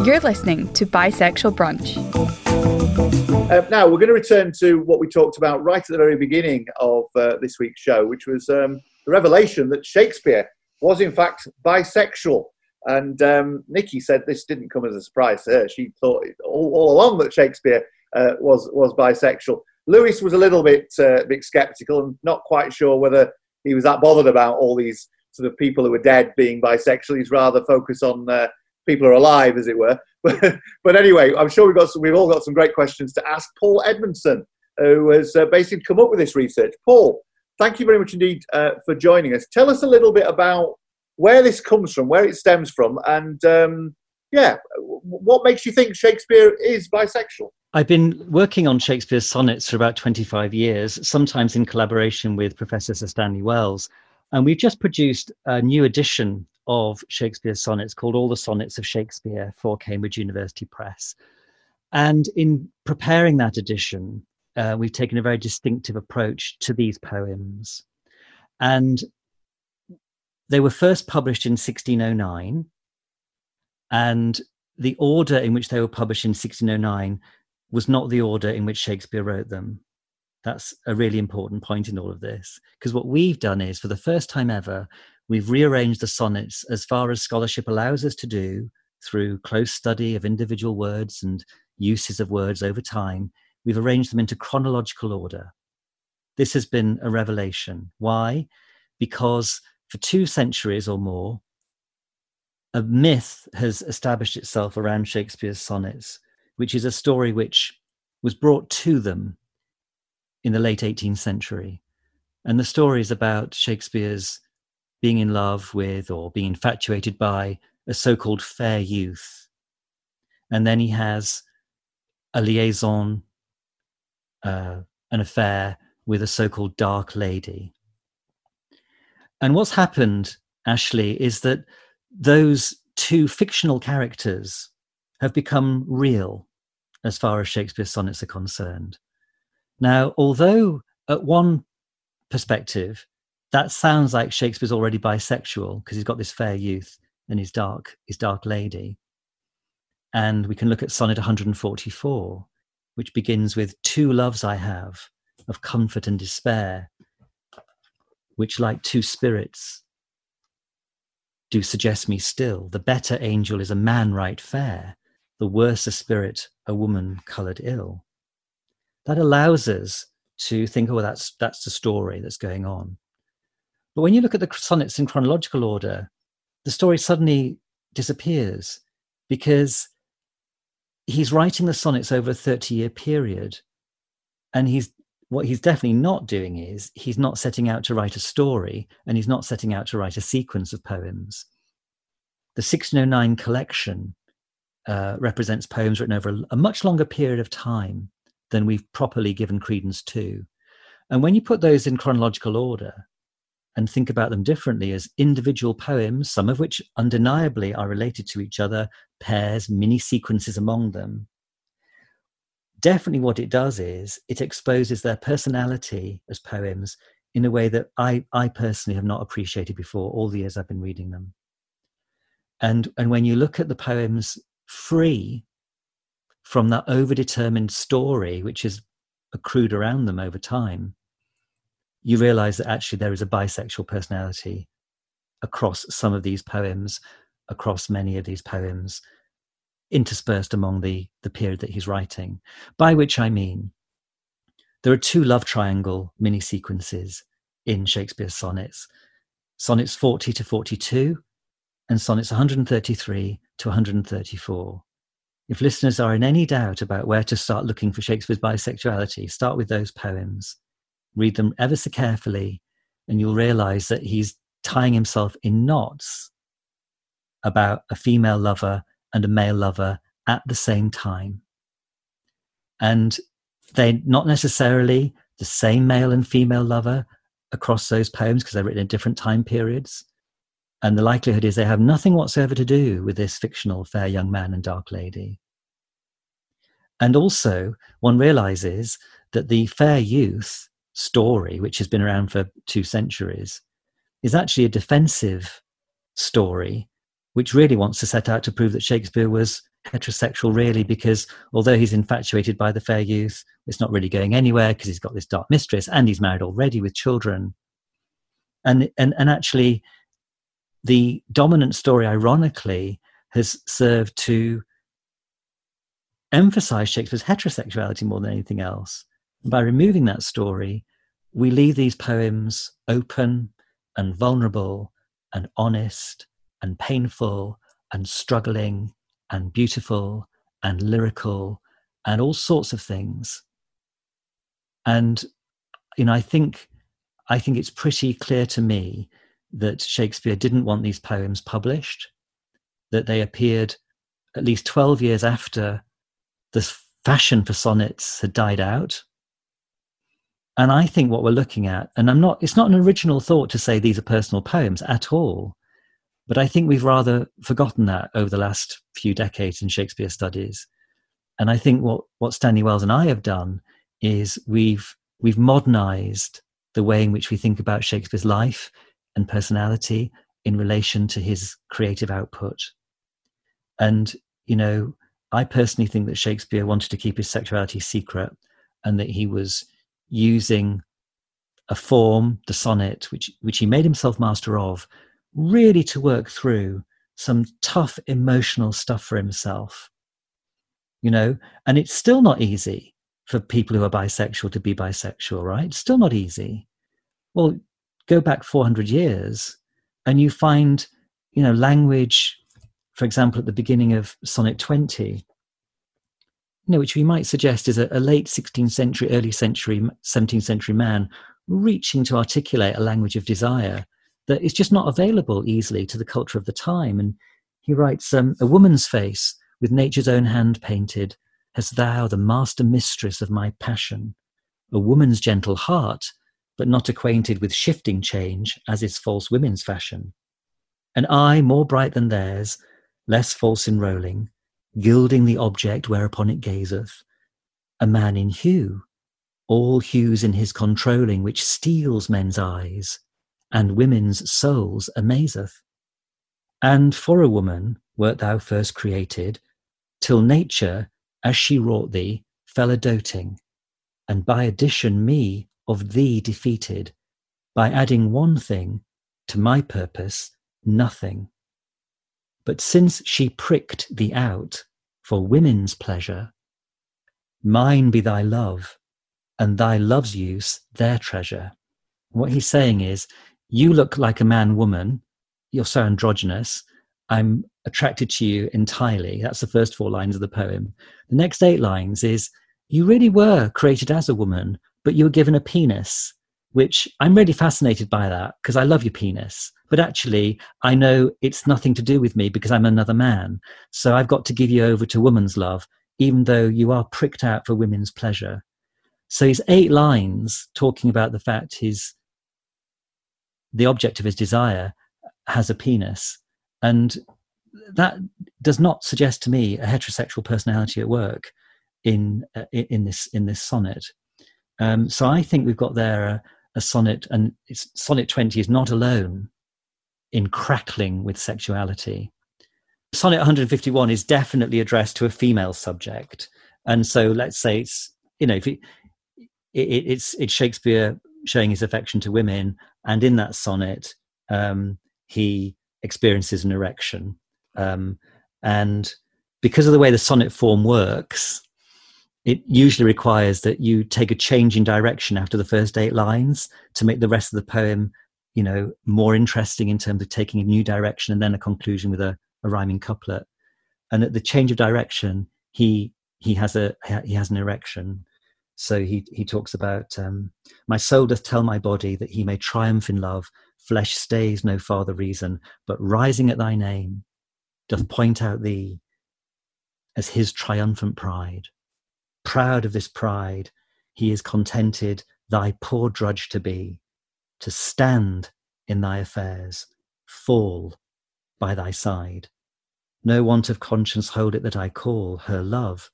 S8: You're listening to Bisexual Brunch.
S2: Uh, now we're going to return to what we talked about right at the very beginning of uh, this week's show, which was um, the revelation that Shakespeare was in fact bisexual. And um, Nikki said this didn't come as a surprise to her. She thought all, all along that Shakespeare uh, was was bisexual. Lewis was a little bit uh, bit skeptical and not quite sure whether he was that bothered about all these sort of people who are dead being bisexual. He's rather focused on uh, people who are alive, as it were. but anyway, I'm sure we've got some, we've all got some great questions to ask Paul Edmondson, who has uh, basically come up with this research. Paul, thank you very much indeed uh, for joining us. Tell us a little bit about where this comes from, where it stems from, and um, yeah, what makes you think Shakespeare is bisexual?
S17: I've been working on Shakespeare's sonnets for about 25 years, sometimes in collaboration with Professor Sir Stanley Wells. And we've just produced a new edition of Shakespeare's sonnets called All the Sonnets of Shakespeare for Cambridge University Press. And in preparing that edition, uh, we've taken a very distinctive approach to these poems. And they were first published in 1609. And the order in which they were published in 1609 was not the order in which Shakespeare wrote them. That's a really important point in all of this. Because what we've done is, for the first time ever, we've rearranged the sonnets as far as scholarship allows us to do through close study of individual words and uses of words over time. We've arranged them into chronological order. This has been a revelation. Why? Because for two centuries or more, a myth has established itself around Shakespeare's sonnets, which is a story which was brought to them in the late 18th century. And the story is about Shakespeare's being in love with or being infatuated by a so called fair youth. And then he has a liaison, uh, an affair with a so called dark lady. And what's happened, Ashley, is that those two fictional characters have become real as far as Shakespeare's sonnets are concerned. Now, although at one perspective, that sounds like Shakespeare's already bisexual because he's got this fair youth and his dark, his dark lady. And we can look at Sonnet 144, which begins with Two loves I have of comfort and despair, which like two spirits do suggest me still. The better angel is a man right fair, the worse a spirit, a woman coloured ill. That allows us to think, oh, that's that's the story that's going on. But when you look at the sonnets in chronological order, the story suddenly disappears because he's writing the sonnets over a 30 year period and he's what he's definitely not doing is he's not setting out to write a story and he's not setting out to write a sequence of poems. The 1609 collection uh, represents poems written over a, a much longer period of time than we've properly given credence to. And when you put those in chronological order and think about them differently as individual poems, some of which undeniably are related to each other, pairs, mini sequences among them, definitely what it does is it exposes their personality as poems in a way that I, I personally have not appreciated before all the years I've been reading them. And, and when you look at the poems free from that overdetermined story, which has accrued around them over time, you realize that actually there is a bisexual personality across some of these poems, across many of these poems, interspersed among the, the period that he's writing. By which I mean, there are two love triangle mini sequences in Shakespeare's sonnets sonnets 40 to 42 and sonnets 133 to 134. If listeners are in any doubt about where to start looking for Shakespeare's bisexuality, start with those poems. Read them ever so carefully, and you'll realize that he's tying himself in knots about a female lover and a male lover at the same time. And they're not necessarily the same male and female lover across those poems because they're written in different time periods. And the likelihood is they have nothing whatsoever to do with this fictional fair young man and dark lady. And also, one realizes that the fair youth story, which has been around for two centuries, is actually a defensive story which really wants to set out to prove that Shakespeare was heterosexual, really, because although he's infatuated by the fair youth, it's not really going anywhere because he's got this dark mistress and he's married already with children. And, and, and actually, the dominant story, ironically, has served to emphasize Shakespeare's heterosexuality more than anything else. By removing that story, we leave these poems open and vulnerable and honest and painful and struggling and beautiful and lyrical and all sorts of things. And you know, I think I think it's pretty clear to me that Shakespeare didn't want these poems published, that they appeared at least 12 years after the fashion for sonnets had died out. And I think what we're looking at, and I'm not, it's not an original thought to say these are personal poems at all. But I think we've rather forgotten that over the last few decades in Shakespeare studies. And I think what, what Stanley Wells and I have done is we've, we've modernized the way in which we think about Shakespeare's life and personality in relation to his creative output. And, you know, I personally think that Shakespeare wanted to keep his sexuality secret and that he was using a form, the sonnet, which which he made himself master of, really to work through some tough emotional stuff for himself. You know, and it's still not easy for people who are bisexual to be bisexual, right? It's still not easy. Well, go back 400 years and you find, you know, language, for example, at the beginning of Sonnet 20, you know, which we might suggest is a, a late 16th century, early century, 17th century man reaching to articulate a language of desire that is just not available easily to the culture of the time. And he writes, um, A woman's face, with nature's own hand painted, hast thou the master mistress of my passion. A woman's gentle heart, but not acquainted with shifting change, as is false women's fashion. An eye more bright than theirs, less false in rolling, gilding the object whereupon it gazeth. A man in hue, all hues in his controlling, which steals men's eyes, and women's souls amazeth. And for a woman wert thou first created, till nature, as she wrought thee, fell a doting, and by addition me of thee defeated, by adding one thing to my purpose, nothing. But since she pricked thee out for women's pleasure, mine be thy love, and thy love's use their treasure. What he's saying is, you look like a man woman, you're so androgynous, I'm attracted to you entirely. That's the first four lines of the poem. The next eight lines is, you really were created as a woman, but you were given a penis, which I'm really fascinated by that because I love your penis. But actually, I know it's nothing to do with me because I'm another man. So I've got to give you over to woman's love, even though you are pricked out for women's pleasure. So he's eight lines talking about the fact his the object of his desire has a penis, and that does not suggest to me a heterosexual personality at work in uh, in this in this sonnet. Um, so I think we've got there a, a sonnet, and sonnet twenty is not alone in crackling with sexuality. Sonnet 151 is definitely addressed to a female subject, and so let's say it's you know if it, it, it's it's Shakespeare showing his affection to women, and in that sonnet, um, he experiences an erection, um, and because of the way the sonnet form works, it usually requires that you take a change in direction after the first eight lines to make the rest of the poem, you know, more interesting in terms of taking a new direction, and then a conclusion with a, a rhyming couplet. And at the change of direction, he he has a he has an erection so he, he talks about, um, My soul doth tell my body that he may triumph in love. Flesh stays no farther reason, but rising at thy name, doth point out thee as his triumphant pride. Proud of this pride, he is contented thy poor drudge to be, to stand in thy affairs, fall by thy side. No want of conscience hold it that I call her love,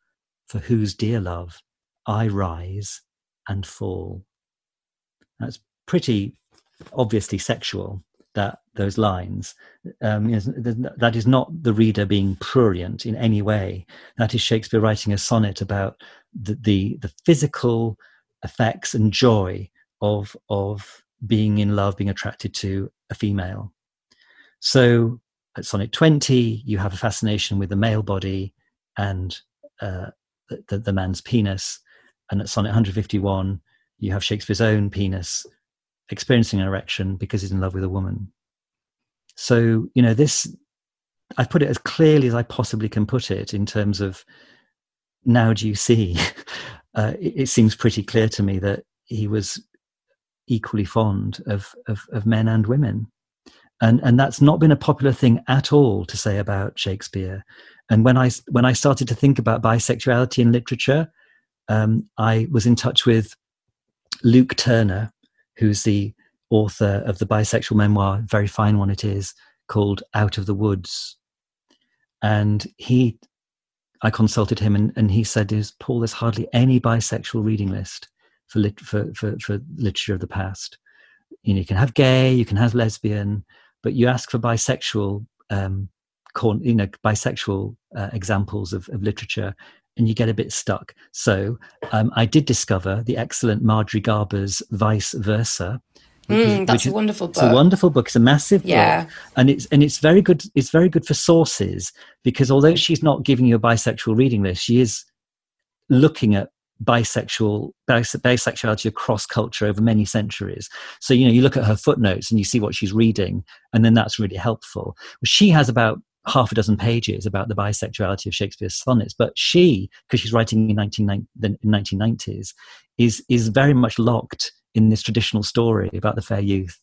S17: for whose dear love I rise and fall. That's pretty obviously sexual. That those lines, um, that is not the reader being prurient in any way. That is Shakespeare writing a sonnet about the the, the physical effects and joy of of being in love, being attracted to a female. So at sonnet 20, you have a fascination with the male body and uh, the, the, man's penis. And at sonnet 151 you have shakespeare's own penis experiencing an erection because he's in love with a woman. So you know this i put it as clearly as i possibly can put it in terms of now do you see? Uh, it, it, seems pretty clear to me that he was equally fond of, of, of men and women and and that's not been a popular thing at all to say about shakespeare and when i when i started to think about bisexuality in literature um, I was in touch with Luke Turner, who's the author of the bisexual memoir, very fine one it is, called Out of the Woods. And he, I consulted him, and, and he said, "Is Paul? There's hardly any bisexual reading list for, lit, for, for for literature of the past. You know, you can have gay, you can have lesbian, but you ask for bisexual, um, you know, bisexual uh, examples of, of literature, and you get a bit stuck. So um, I did discover the excellent Marjorie Garber's Vice Versa.
S9: Mm, that's a wonderful book.
S17: It's a wonderful book. It's a massive
S9: Yeah.
S17: book, and it's and it's very good. It's very good for sources because although she's not giving you a bisexual reading list, she is looking at bisexual bis- bisexuality across culture over many centuries. So you know, you look at her footnotes and you see what she's reading, and then that's really helpful. She has about half a dozen pages about the bisexuality of Shakespeare's sonnets, but she, because she's writing in 19, the 1990s, is is very much locked in this traditional story about the fair youth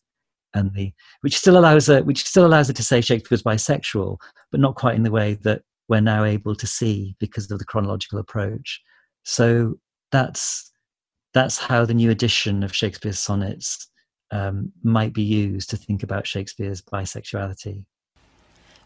S17: and the which still allows her which still allows her to say Shakespeare's bisexual, but not quite in the way that we're now able to see because of the chronological approach. So that's that's how the new edition of Shakespeare's sonnets um, might be used to think about Shakespeare's bisexuality.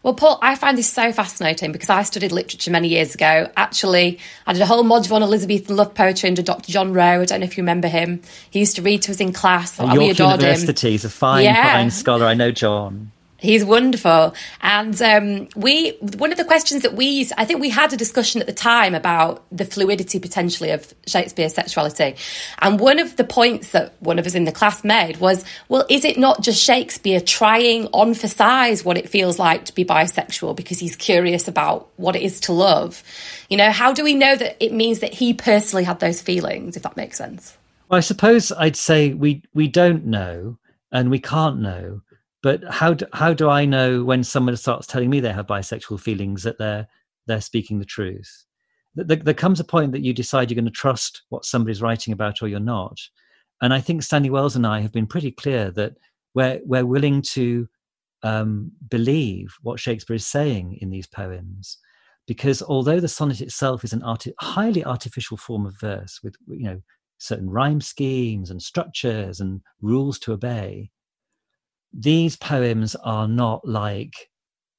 S9: Well, Paul, I find this so fascinating because I studied literature many years ago. Actually, I did a whole module on Elizabethan love poetry under Dr. John Rowe. I don't know if you remember him. He used to read to us in class.
S17: At
S9: and we
S17: York
S9: adored
S17: University,
S9: him.
S17: he's a fine,
S9: Yeah.
S17: fine scholar. I know John.
S9: He's wonderful. And um, we, one of the questions that we I think we had a discussion at the time about the fluidity potentially of Shakespeare's sexuality. And one of the points that one of us in the class made was, well, is it not just Shakespeare trying on for size what it feels like to be bisexual because he's curious about what it is to love? You know, how do we know that it means that he personally had those feelings, if that makes sense?
S17: Well, I suppose I'd say we we don't know and we can't know. But how do, how do I know when someone starts telling me they have bisexual feelings that they're they're speaking the truth? There, there comes a point that you decide you're going to trust what somebody's writing about or you're not. And I think Stanley Wells and I have been pretty clear that we're we're willing to um, believe what Shakespeare is saying in these poems, because although the sonnet itself is an arti- highly artificial form of verse with you know certain rhyme schemes and structures and rules to obey, these poems are not like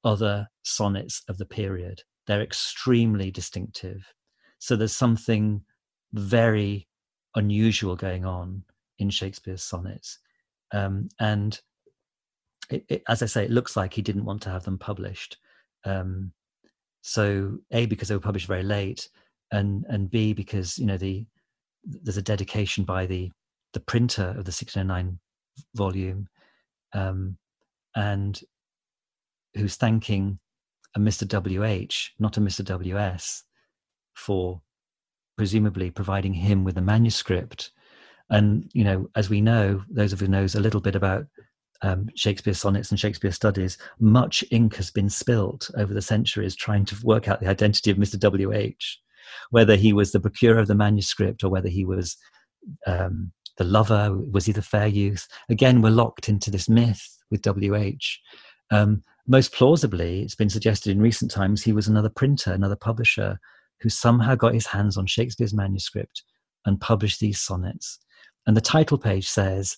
S17: other sonnets of the period. They're extremely distinctive. So there's something very unusual going on in Shakespeare's sonnets. Um, and it, it, as I say, it looks like he didn't want to have them published. Um, so A, because they were published very late, and and B, because you know the there's a dedication by the the printer of the 1609 volume um, and who's thanking a Mr. WH, not a Mr. WS, for presumably providing him with a manuscript. And you know, as we know, those of you who knows a little bit about um, Shakespeare sonnets and Shakespeare studies, much ink has been spilt over the centuries trying to work out the identity of Mr. WH, whether he was the procurer of the manuscript or whether he was um, the lover, was he the fair youth? Again, we're locked into this myth with WH. Um, most plausibly, it's been suggested in recent times he was another printer, another publisher who somehow got his hands on Shakespeare's manuscript and published these sonnets. And the title page says,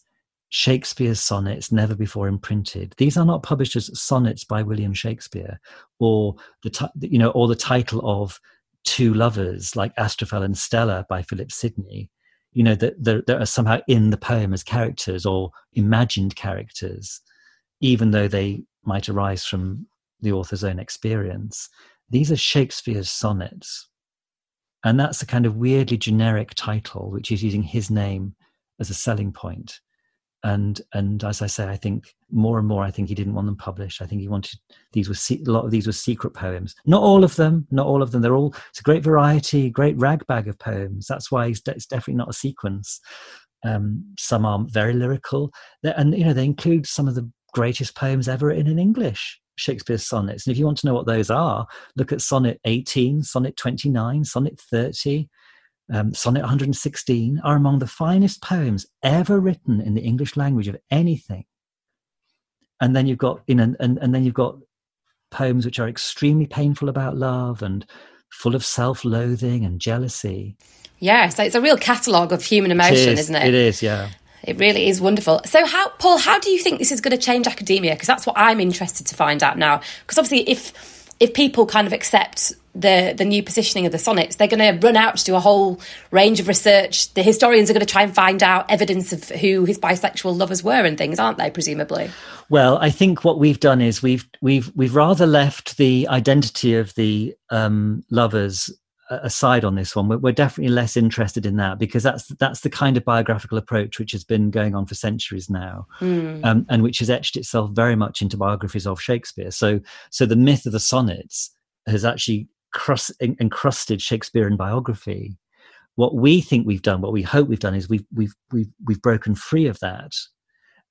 S17: Shakespeare's sonnets never before imprinted. These are not published as sonnets by William Shakespeare, or the ti- you know, or the title of Two Lovers like Astrophel and Stella by Philip Sidney. You know that there, there are somehow in the poem as characters or imagined characters, even though they might arise from the author's own experience. These are Shakespeare's sonnets, and that's a kind of weirdly generic title, which is using his name as a selling point and and as I say, I think more and more, I think he didn't want them published. I think he wanted these were a lot of these were secret poems. Not all of them, not all of them. They're all it's a great variety, great ragbag of poems. That's why it's, it's definitely not a sequence. Um, some are very lyrical, They're- and you know they include some of the greatest poems ever written in English. Shakespeare's sonnets. And if you want to know what those are, look at Sonnet 18, Sonnet 29, Sonnet 30, um, Sonnet 116 are among the finest poems ever written in the English language of anything. And then you've got, you know, and, and then you've got poems which are extremely painful about love and full of self-loathing and jealousy.
S9: Yeah, so it's a real catalogue of human emotion,
S17: is,
S9: isn't it?
S17: It is, yeah.
S9: It really is wonderful. So, how, Paul, how do you think this is going to change academia? Because that's what I'm interested to find out now. Because obviously, if if people kind of accept the the new positioning of the sonnets, they're going to run out to do a whole range of research. The historians are going to try and find out evidence of who his bisexual lovers were and things, aren't they? Presumably.
S17: Well, I think what we've done is we've we've we've rather left the identity of the um, lovers aside on this one. We're, we're, definitely less interested in that because that's that's the kind of biographical approach which has been going on for centuries now, mm. um, and which has etched itself very much into biographies of Shakespeare. So, so the myth of the sonnets has actually crust, encrusted Shakespearean biography. What we think we've done, what we hope we've done, is we've we've we've we've broken free of that,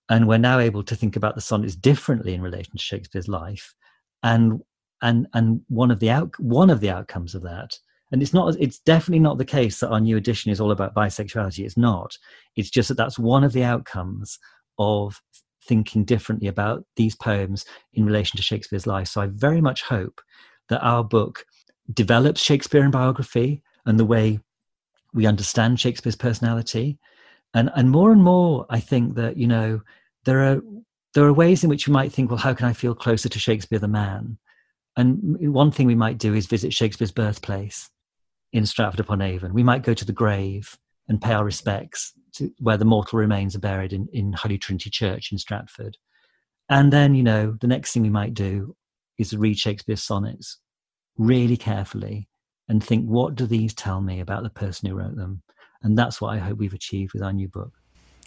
S17: and we're now able to think about the sonnets differently in relation to Shakespeare's life, and and and one of the out one of the outcomes of that and it's not it's definitely not the case that our new edition is all about bisexuality. It's not. It's just that that's one of the outcomes of thinking differently about these poems in relation to shakespeare's life. So i very much hope that our book develops shakespearean biography and the way we understand shakespeare's personality. And and more and more i think that you know there are there are ways in which you might think well how can i feel closer to shakespeare the man? And one thing we might do is visit shakespeare's birthplace in Stratford upon Avon. We might go to the grave and pay our respects to where the mortal remains are buried in, in Holy Trinity Church in Stratford. And then, you know, the next thing we might do is read Shakespeare's sonnets really carefully and think, what do these tell me about the person who wrote them? And that's what I hope we've achieved with our new book.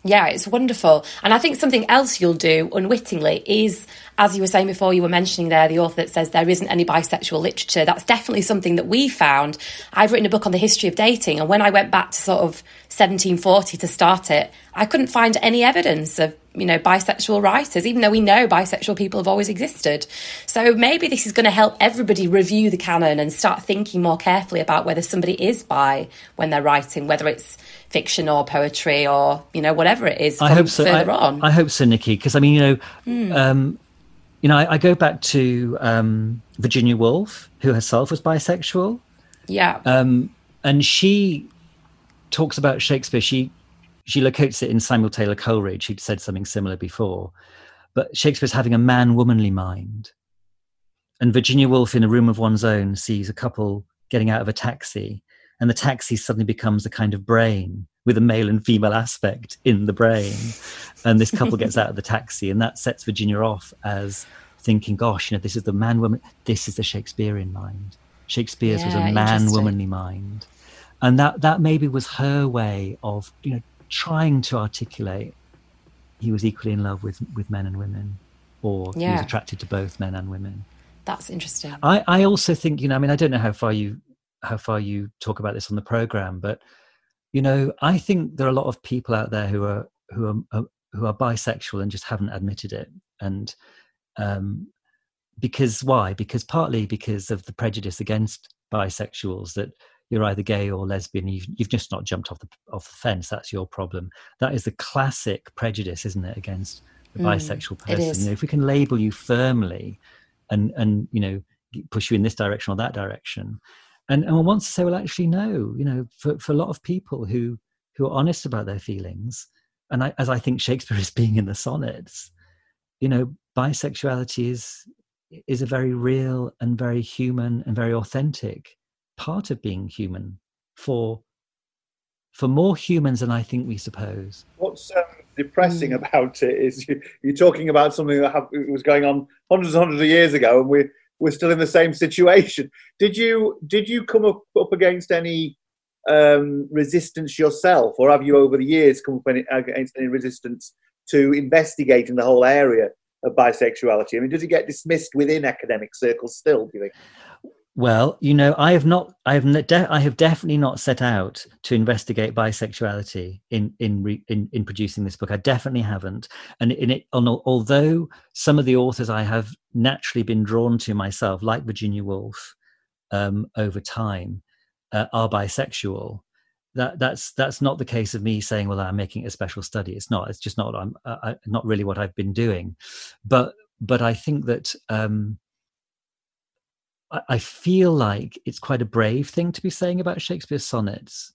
S12: Yeah, it's wonderful. And I think something else you'll do unwittingly is, as you were saying before, you were mentioning there the author that says there isn't any bisexual literature. That's definitely something that we found. I've written a book on the history of dating, and when I went back to sort of 1740 to start it, I couldn't find any evidence of you know bisexual writers even though we know bisexual people have always existed so maybe this is going to help everybody review the canon and start thinking more carefully about whether somebody is bi when they're writing whether it's fiction or poetry or you know whatever it is.
S17: I hope so.
S12: Further
S17: I,
S12: on,
S17: I hope so, Nikki. Because I mean, you know, mm. um, you know, I, I, go back to um, Virginia Woolf, who herself was bisexual.
S12: Yeah.
S17: Um, and she talks about Shakespeare. She she locates it in Samuel Taylor Coleridge. She'd said something similar before, but Shakespeare's having a man womanly mind. And Virginia Woolf, in a room of one's own, sees a couple getting out of a taxi and the taxi suddenly becomes a kind of brain with a male and female aspect in the brain. And this couple gets out of the taxi and that sets virginia off as thinking gosh you know this is the man woman this is the shakespearean mind. Shakespeare's yeah, was a man womanly mind. And that that maybe was her way of you know trying to articulate he was equally in love with with men and women or yeah. he was attracted to both men and women
S12: that's interesting
S17: i i also think you know i mean i don't know how far you how far you talk about this on the program, but you know, I think there are a lot of people out there who are who are, uh, who are bisexual and just haven't admitted it, and um, because why? Because partly because of the prejudice against bisexuals that you're either gay or lesbian. You've, you've just not jumped off the off the fence. That's your problem. That is the classic prejudice, isn't it, against the mm, bisexual person? You know, if we can label you firmly, and and you know push you in this direction or that direction, and and one wants to say, well, actually, no. You know, for for a lot of people who who are honest about their feelings, and I, as I think Shakespeare is being in the sonnets, you know, bisexuality is is a very real and very human and very authentic part of being human for for more humans than I think we suppose.
S2: What's um, depressing mm. about it is you, are talking about something that have, was going on hundreds and hundreds of years ago, and we're we're still in the same situation. Did you did you come up, up against any um, resistance yourself, or have you over the years come up any, against any resistance to investigating the whole area of bisexuality? I mean, does it get dismissed within academic circles still? Do you think?
S17: Well, you know, I have not, I have, de- I have definitely not set out to investigate bisexuality in in, re- in in producing this book. I definitely haven't, and in it, although some of the authors I have naturally been drawn to myself, like Virginia Woolf, um, over time, uh, are bisexual. That that's that's not the case of me saying, well, I'm making a special study. It's not. It's just not. I'm uh, not really what I've been doing, but but I think that. Um, I feel like it's quite a brave thing to be saying about Shakespeare's sonnets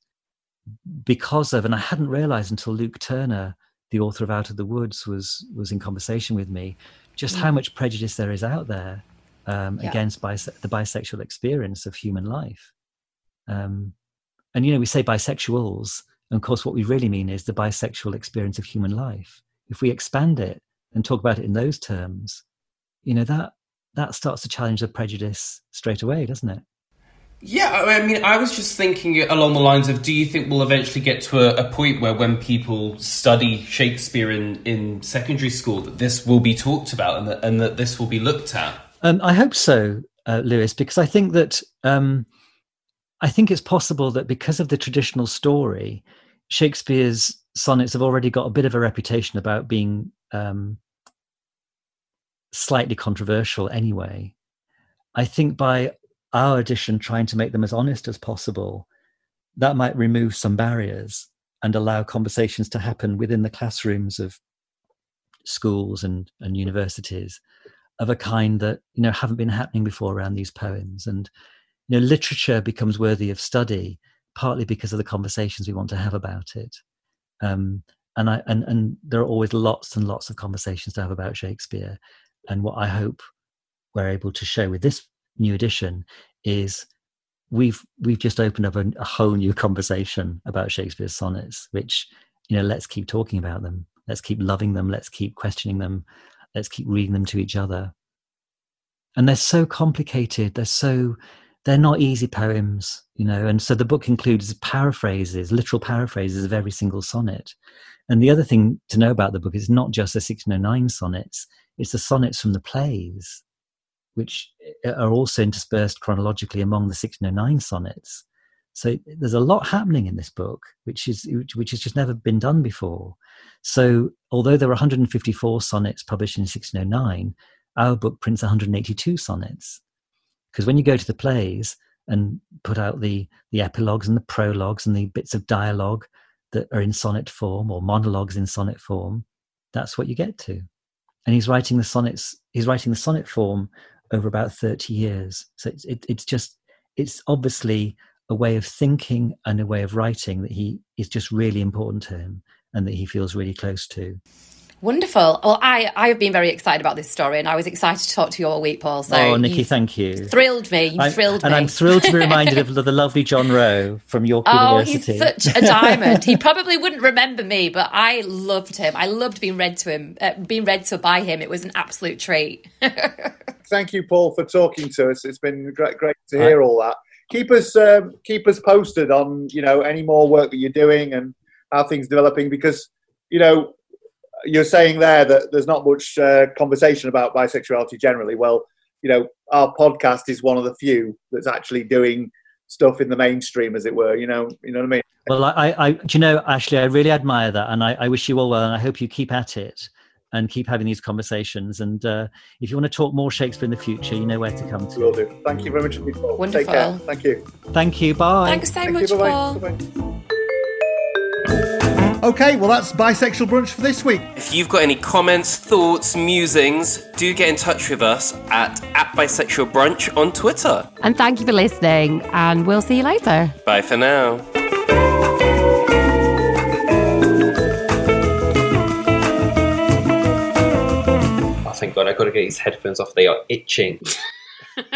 S17: because of, and I hadn't realized until Luke Turner, the author of Out of the Woods, was was in conversation with me, just mm. how much prejudice there is out there um, yeah. against bise- the bisexual experience of human life. Um, and you know, we say bisexuals, and of course, what we really mean is the bisexual experience of human life. If we expand it and talk about it in those terms, you know that that starts to challenge the prejudice straight away, doesn't it?
S10: Yeah, I mean, I was just thinking along the lines of do you think we'll eventually get to a, a, point where when people study Shakespeare in, in secondary school, that this will be talked about and that, and that this will be looked at?
S17: Um, I hope so, uh, Lewis, because I think that um, I think it's possible that because of the traditional story, Shakespeare's sonnets have already got a bit of a reputation about being um, slightly controversial anyway. I think by our edition trying to make them as honest as possible, that might remove some barriers and allow conversations to happen within the classrooms of schools and, and universities of a kind that you know haven't been happening before around these poems. And you know literature becomes worthy of study partly because of the conversations we want to have about it. Um, and I and and there are always lots and lots of conversations to have about Shakespeare and what I hope we're able to show with this new edition is we've we've just opened up a, a, whole new conversation about Shakespeare's sonnets, which you know let's keep talking about them, let's keep loving them, let's keep questioning them, let's keep reading them to each other. And they're so complicated. They're so they're not easy poems, you know. And so the book includes paraphrases, literal paraphrases of every single sonnet. And the other thing to know about the book is not just the 1609 sonnets; it's the sonnets from the plays which eh, are also interspersed chronologically among the 1609 sonnets. So there's a lot happening in this book, which is which, which has just never been done before. So although there are 154 sonnets published in 1609, our book prints 182 sonnets. Because when you go to the plays and put out the the epilogues and the prologues and the bits of dialogue that are in sonnet form or monologues in sonnet form, that's what you get to. And he's writing the sonnets. He's writing the sonnet form over about 30 years. So it's, it, it's just, it's obviously a way of thinking and a way of writing that he is just really important to him and that he feels really close to.
S12: Wonderful. Well, I, I have been very excited about this story and I was excited to talk to you all week, Paul. So
S17: oh, Nikki, thank you.
S12: Thrilled me. You thrilled
S17: me. And I'm thrilled to be reminded of the lovely John Rowe from York
S12: oh,
S17: University.
S12: Oh, he's such a diamond. he probably wouldn't remember me, but I loved him. I loved being read to him, uh, being read to by him. It was an absolute treat.
S2: thank you, Paul, for talking to us. It's been great, great to hear all that. Keep us, um, keep us posted on, you know, any more work that you're doing and how things developing because, you know, you're saying there that there's not much uh, conversation about bisexuality generally. Well, you know, our podcast is one of the few that's actually doing stuff in the mainstream, as it were. You know, you know what I mean.
S17: Well, I, I, do you know, Ashley, I really admire that, and I, I wish you all well, and I hope you keep at it and keep having these conversations. And uh, if you want to talk more Shakespeare in the future, you know where to come to.
S2: Will do. Thank you very much for your call.
S12: Wonderful.
S2: Take care. Thank you.
S17: Thank you. Bye.
S12: Thanks so
S2: Thank
S12: much,
S2: you.
S12: Paul.
S2: Bye-bye. Okay, well, that's Bisexual Brunch for this week.
S3: If you've got any comments, thoughts, musings, do get in touch with us at, at Bisexual Brunch on Twitter.
S4: And thank you for listening, and we'll see you later.
S3: Bye for now.
S10: Oh, thank God, I've got to get these headphones off. They are itching.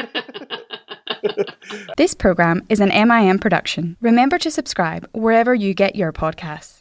S8: this program is an MIM production. Remember to subscribe wherever you get your podcasts.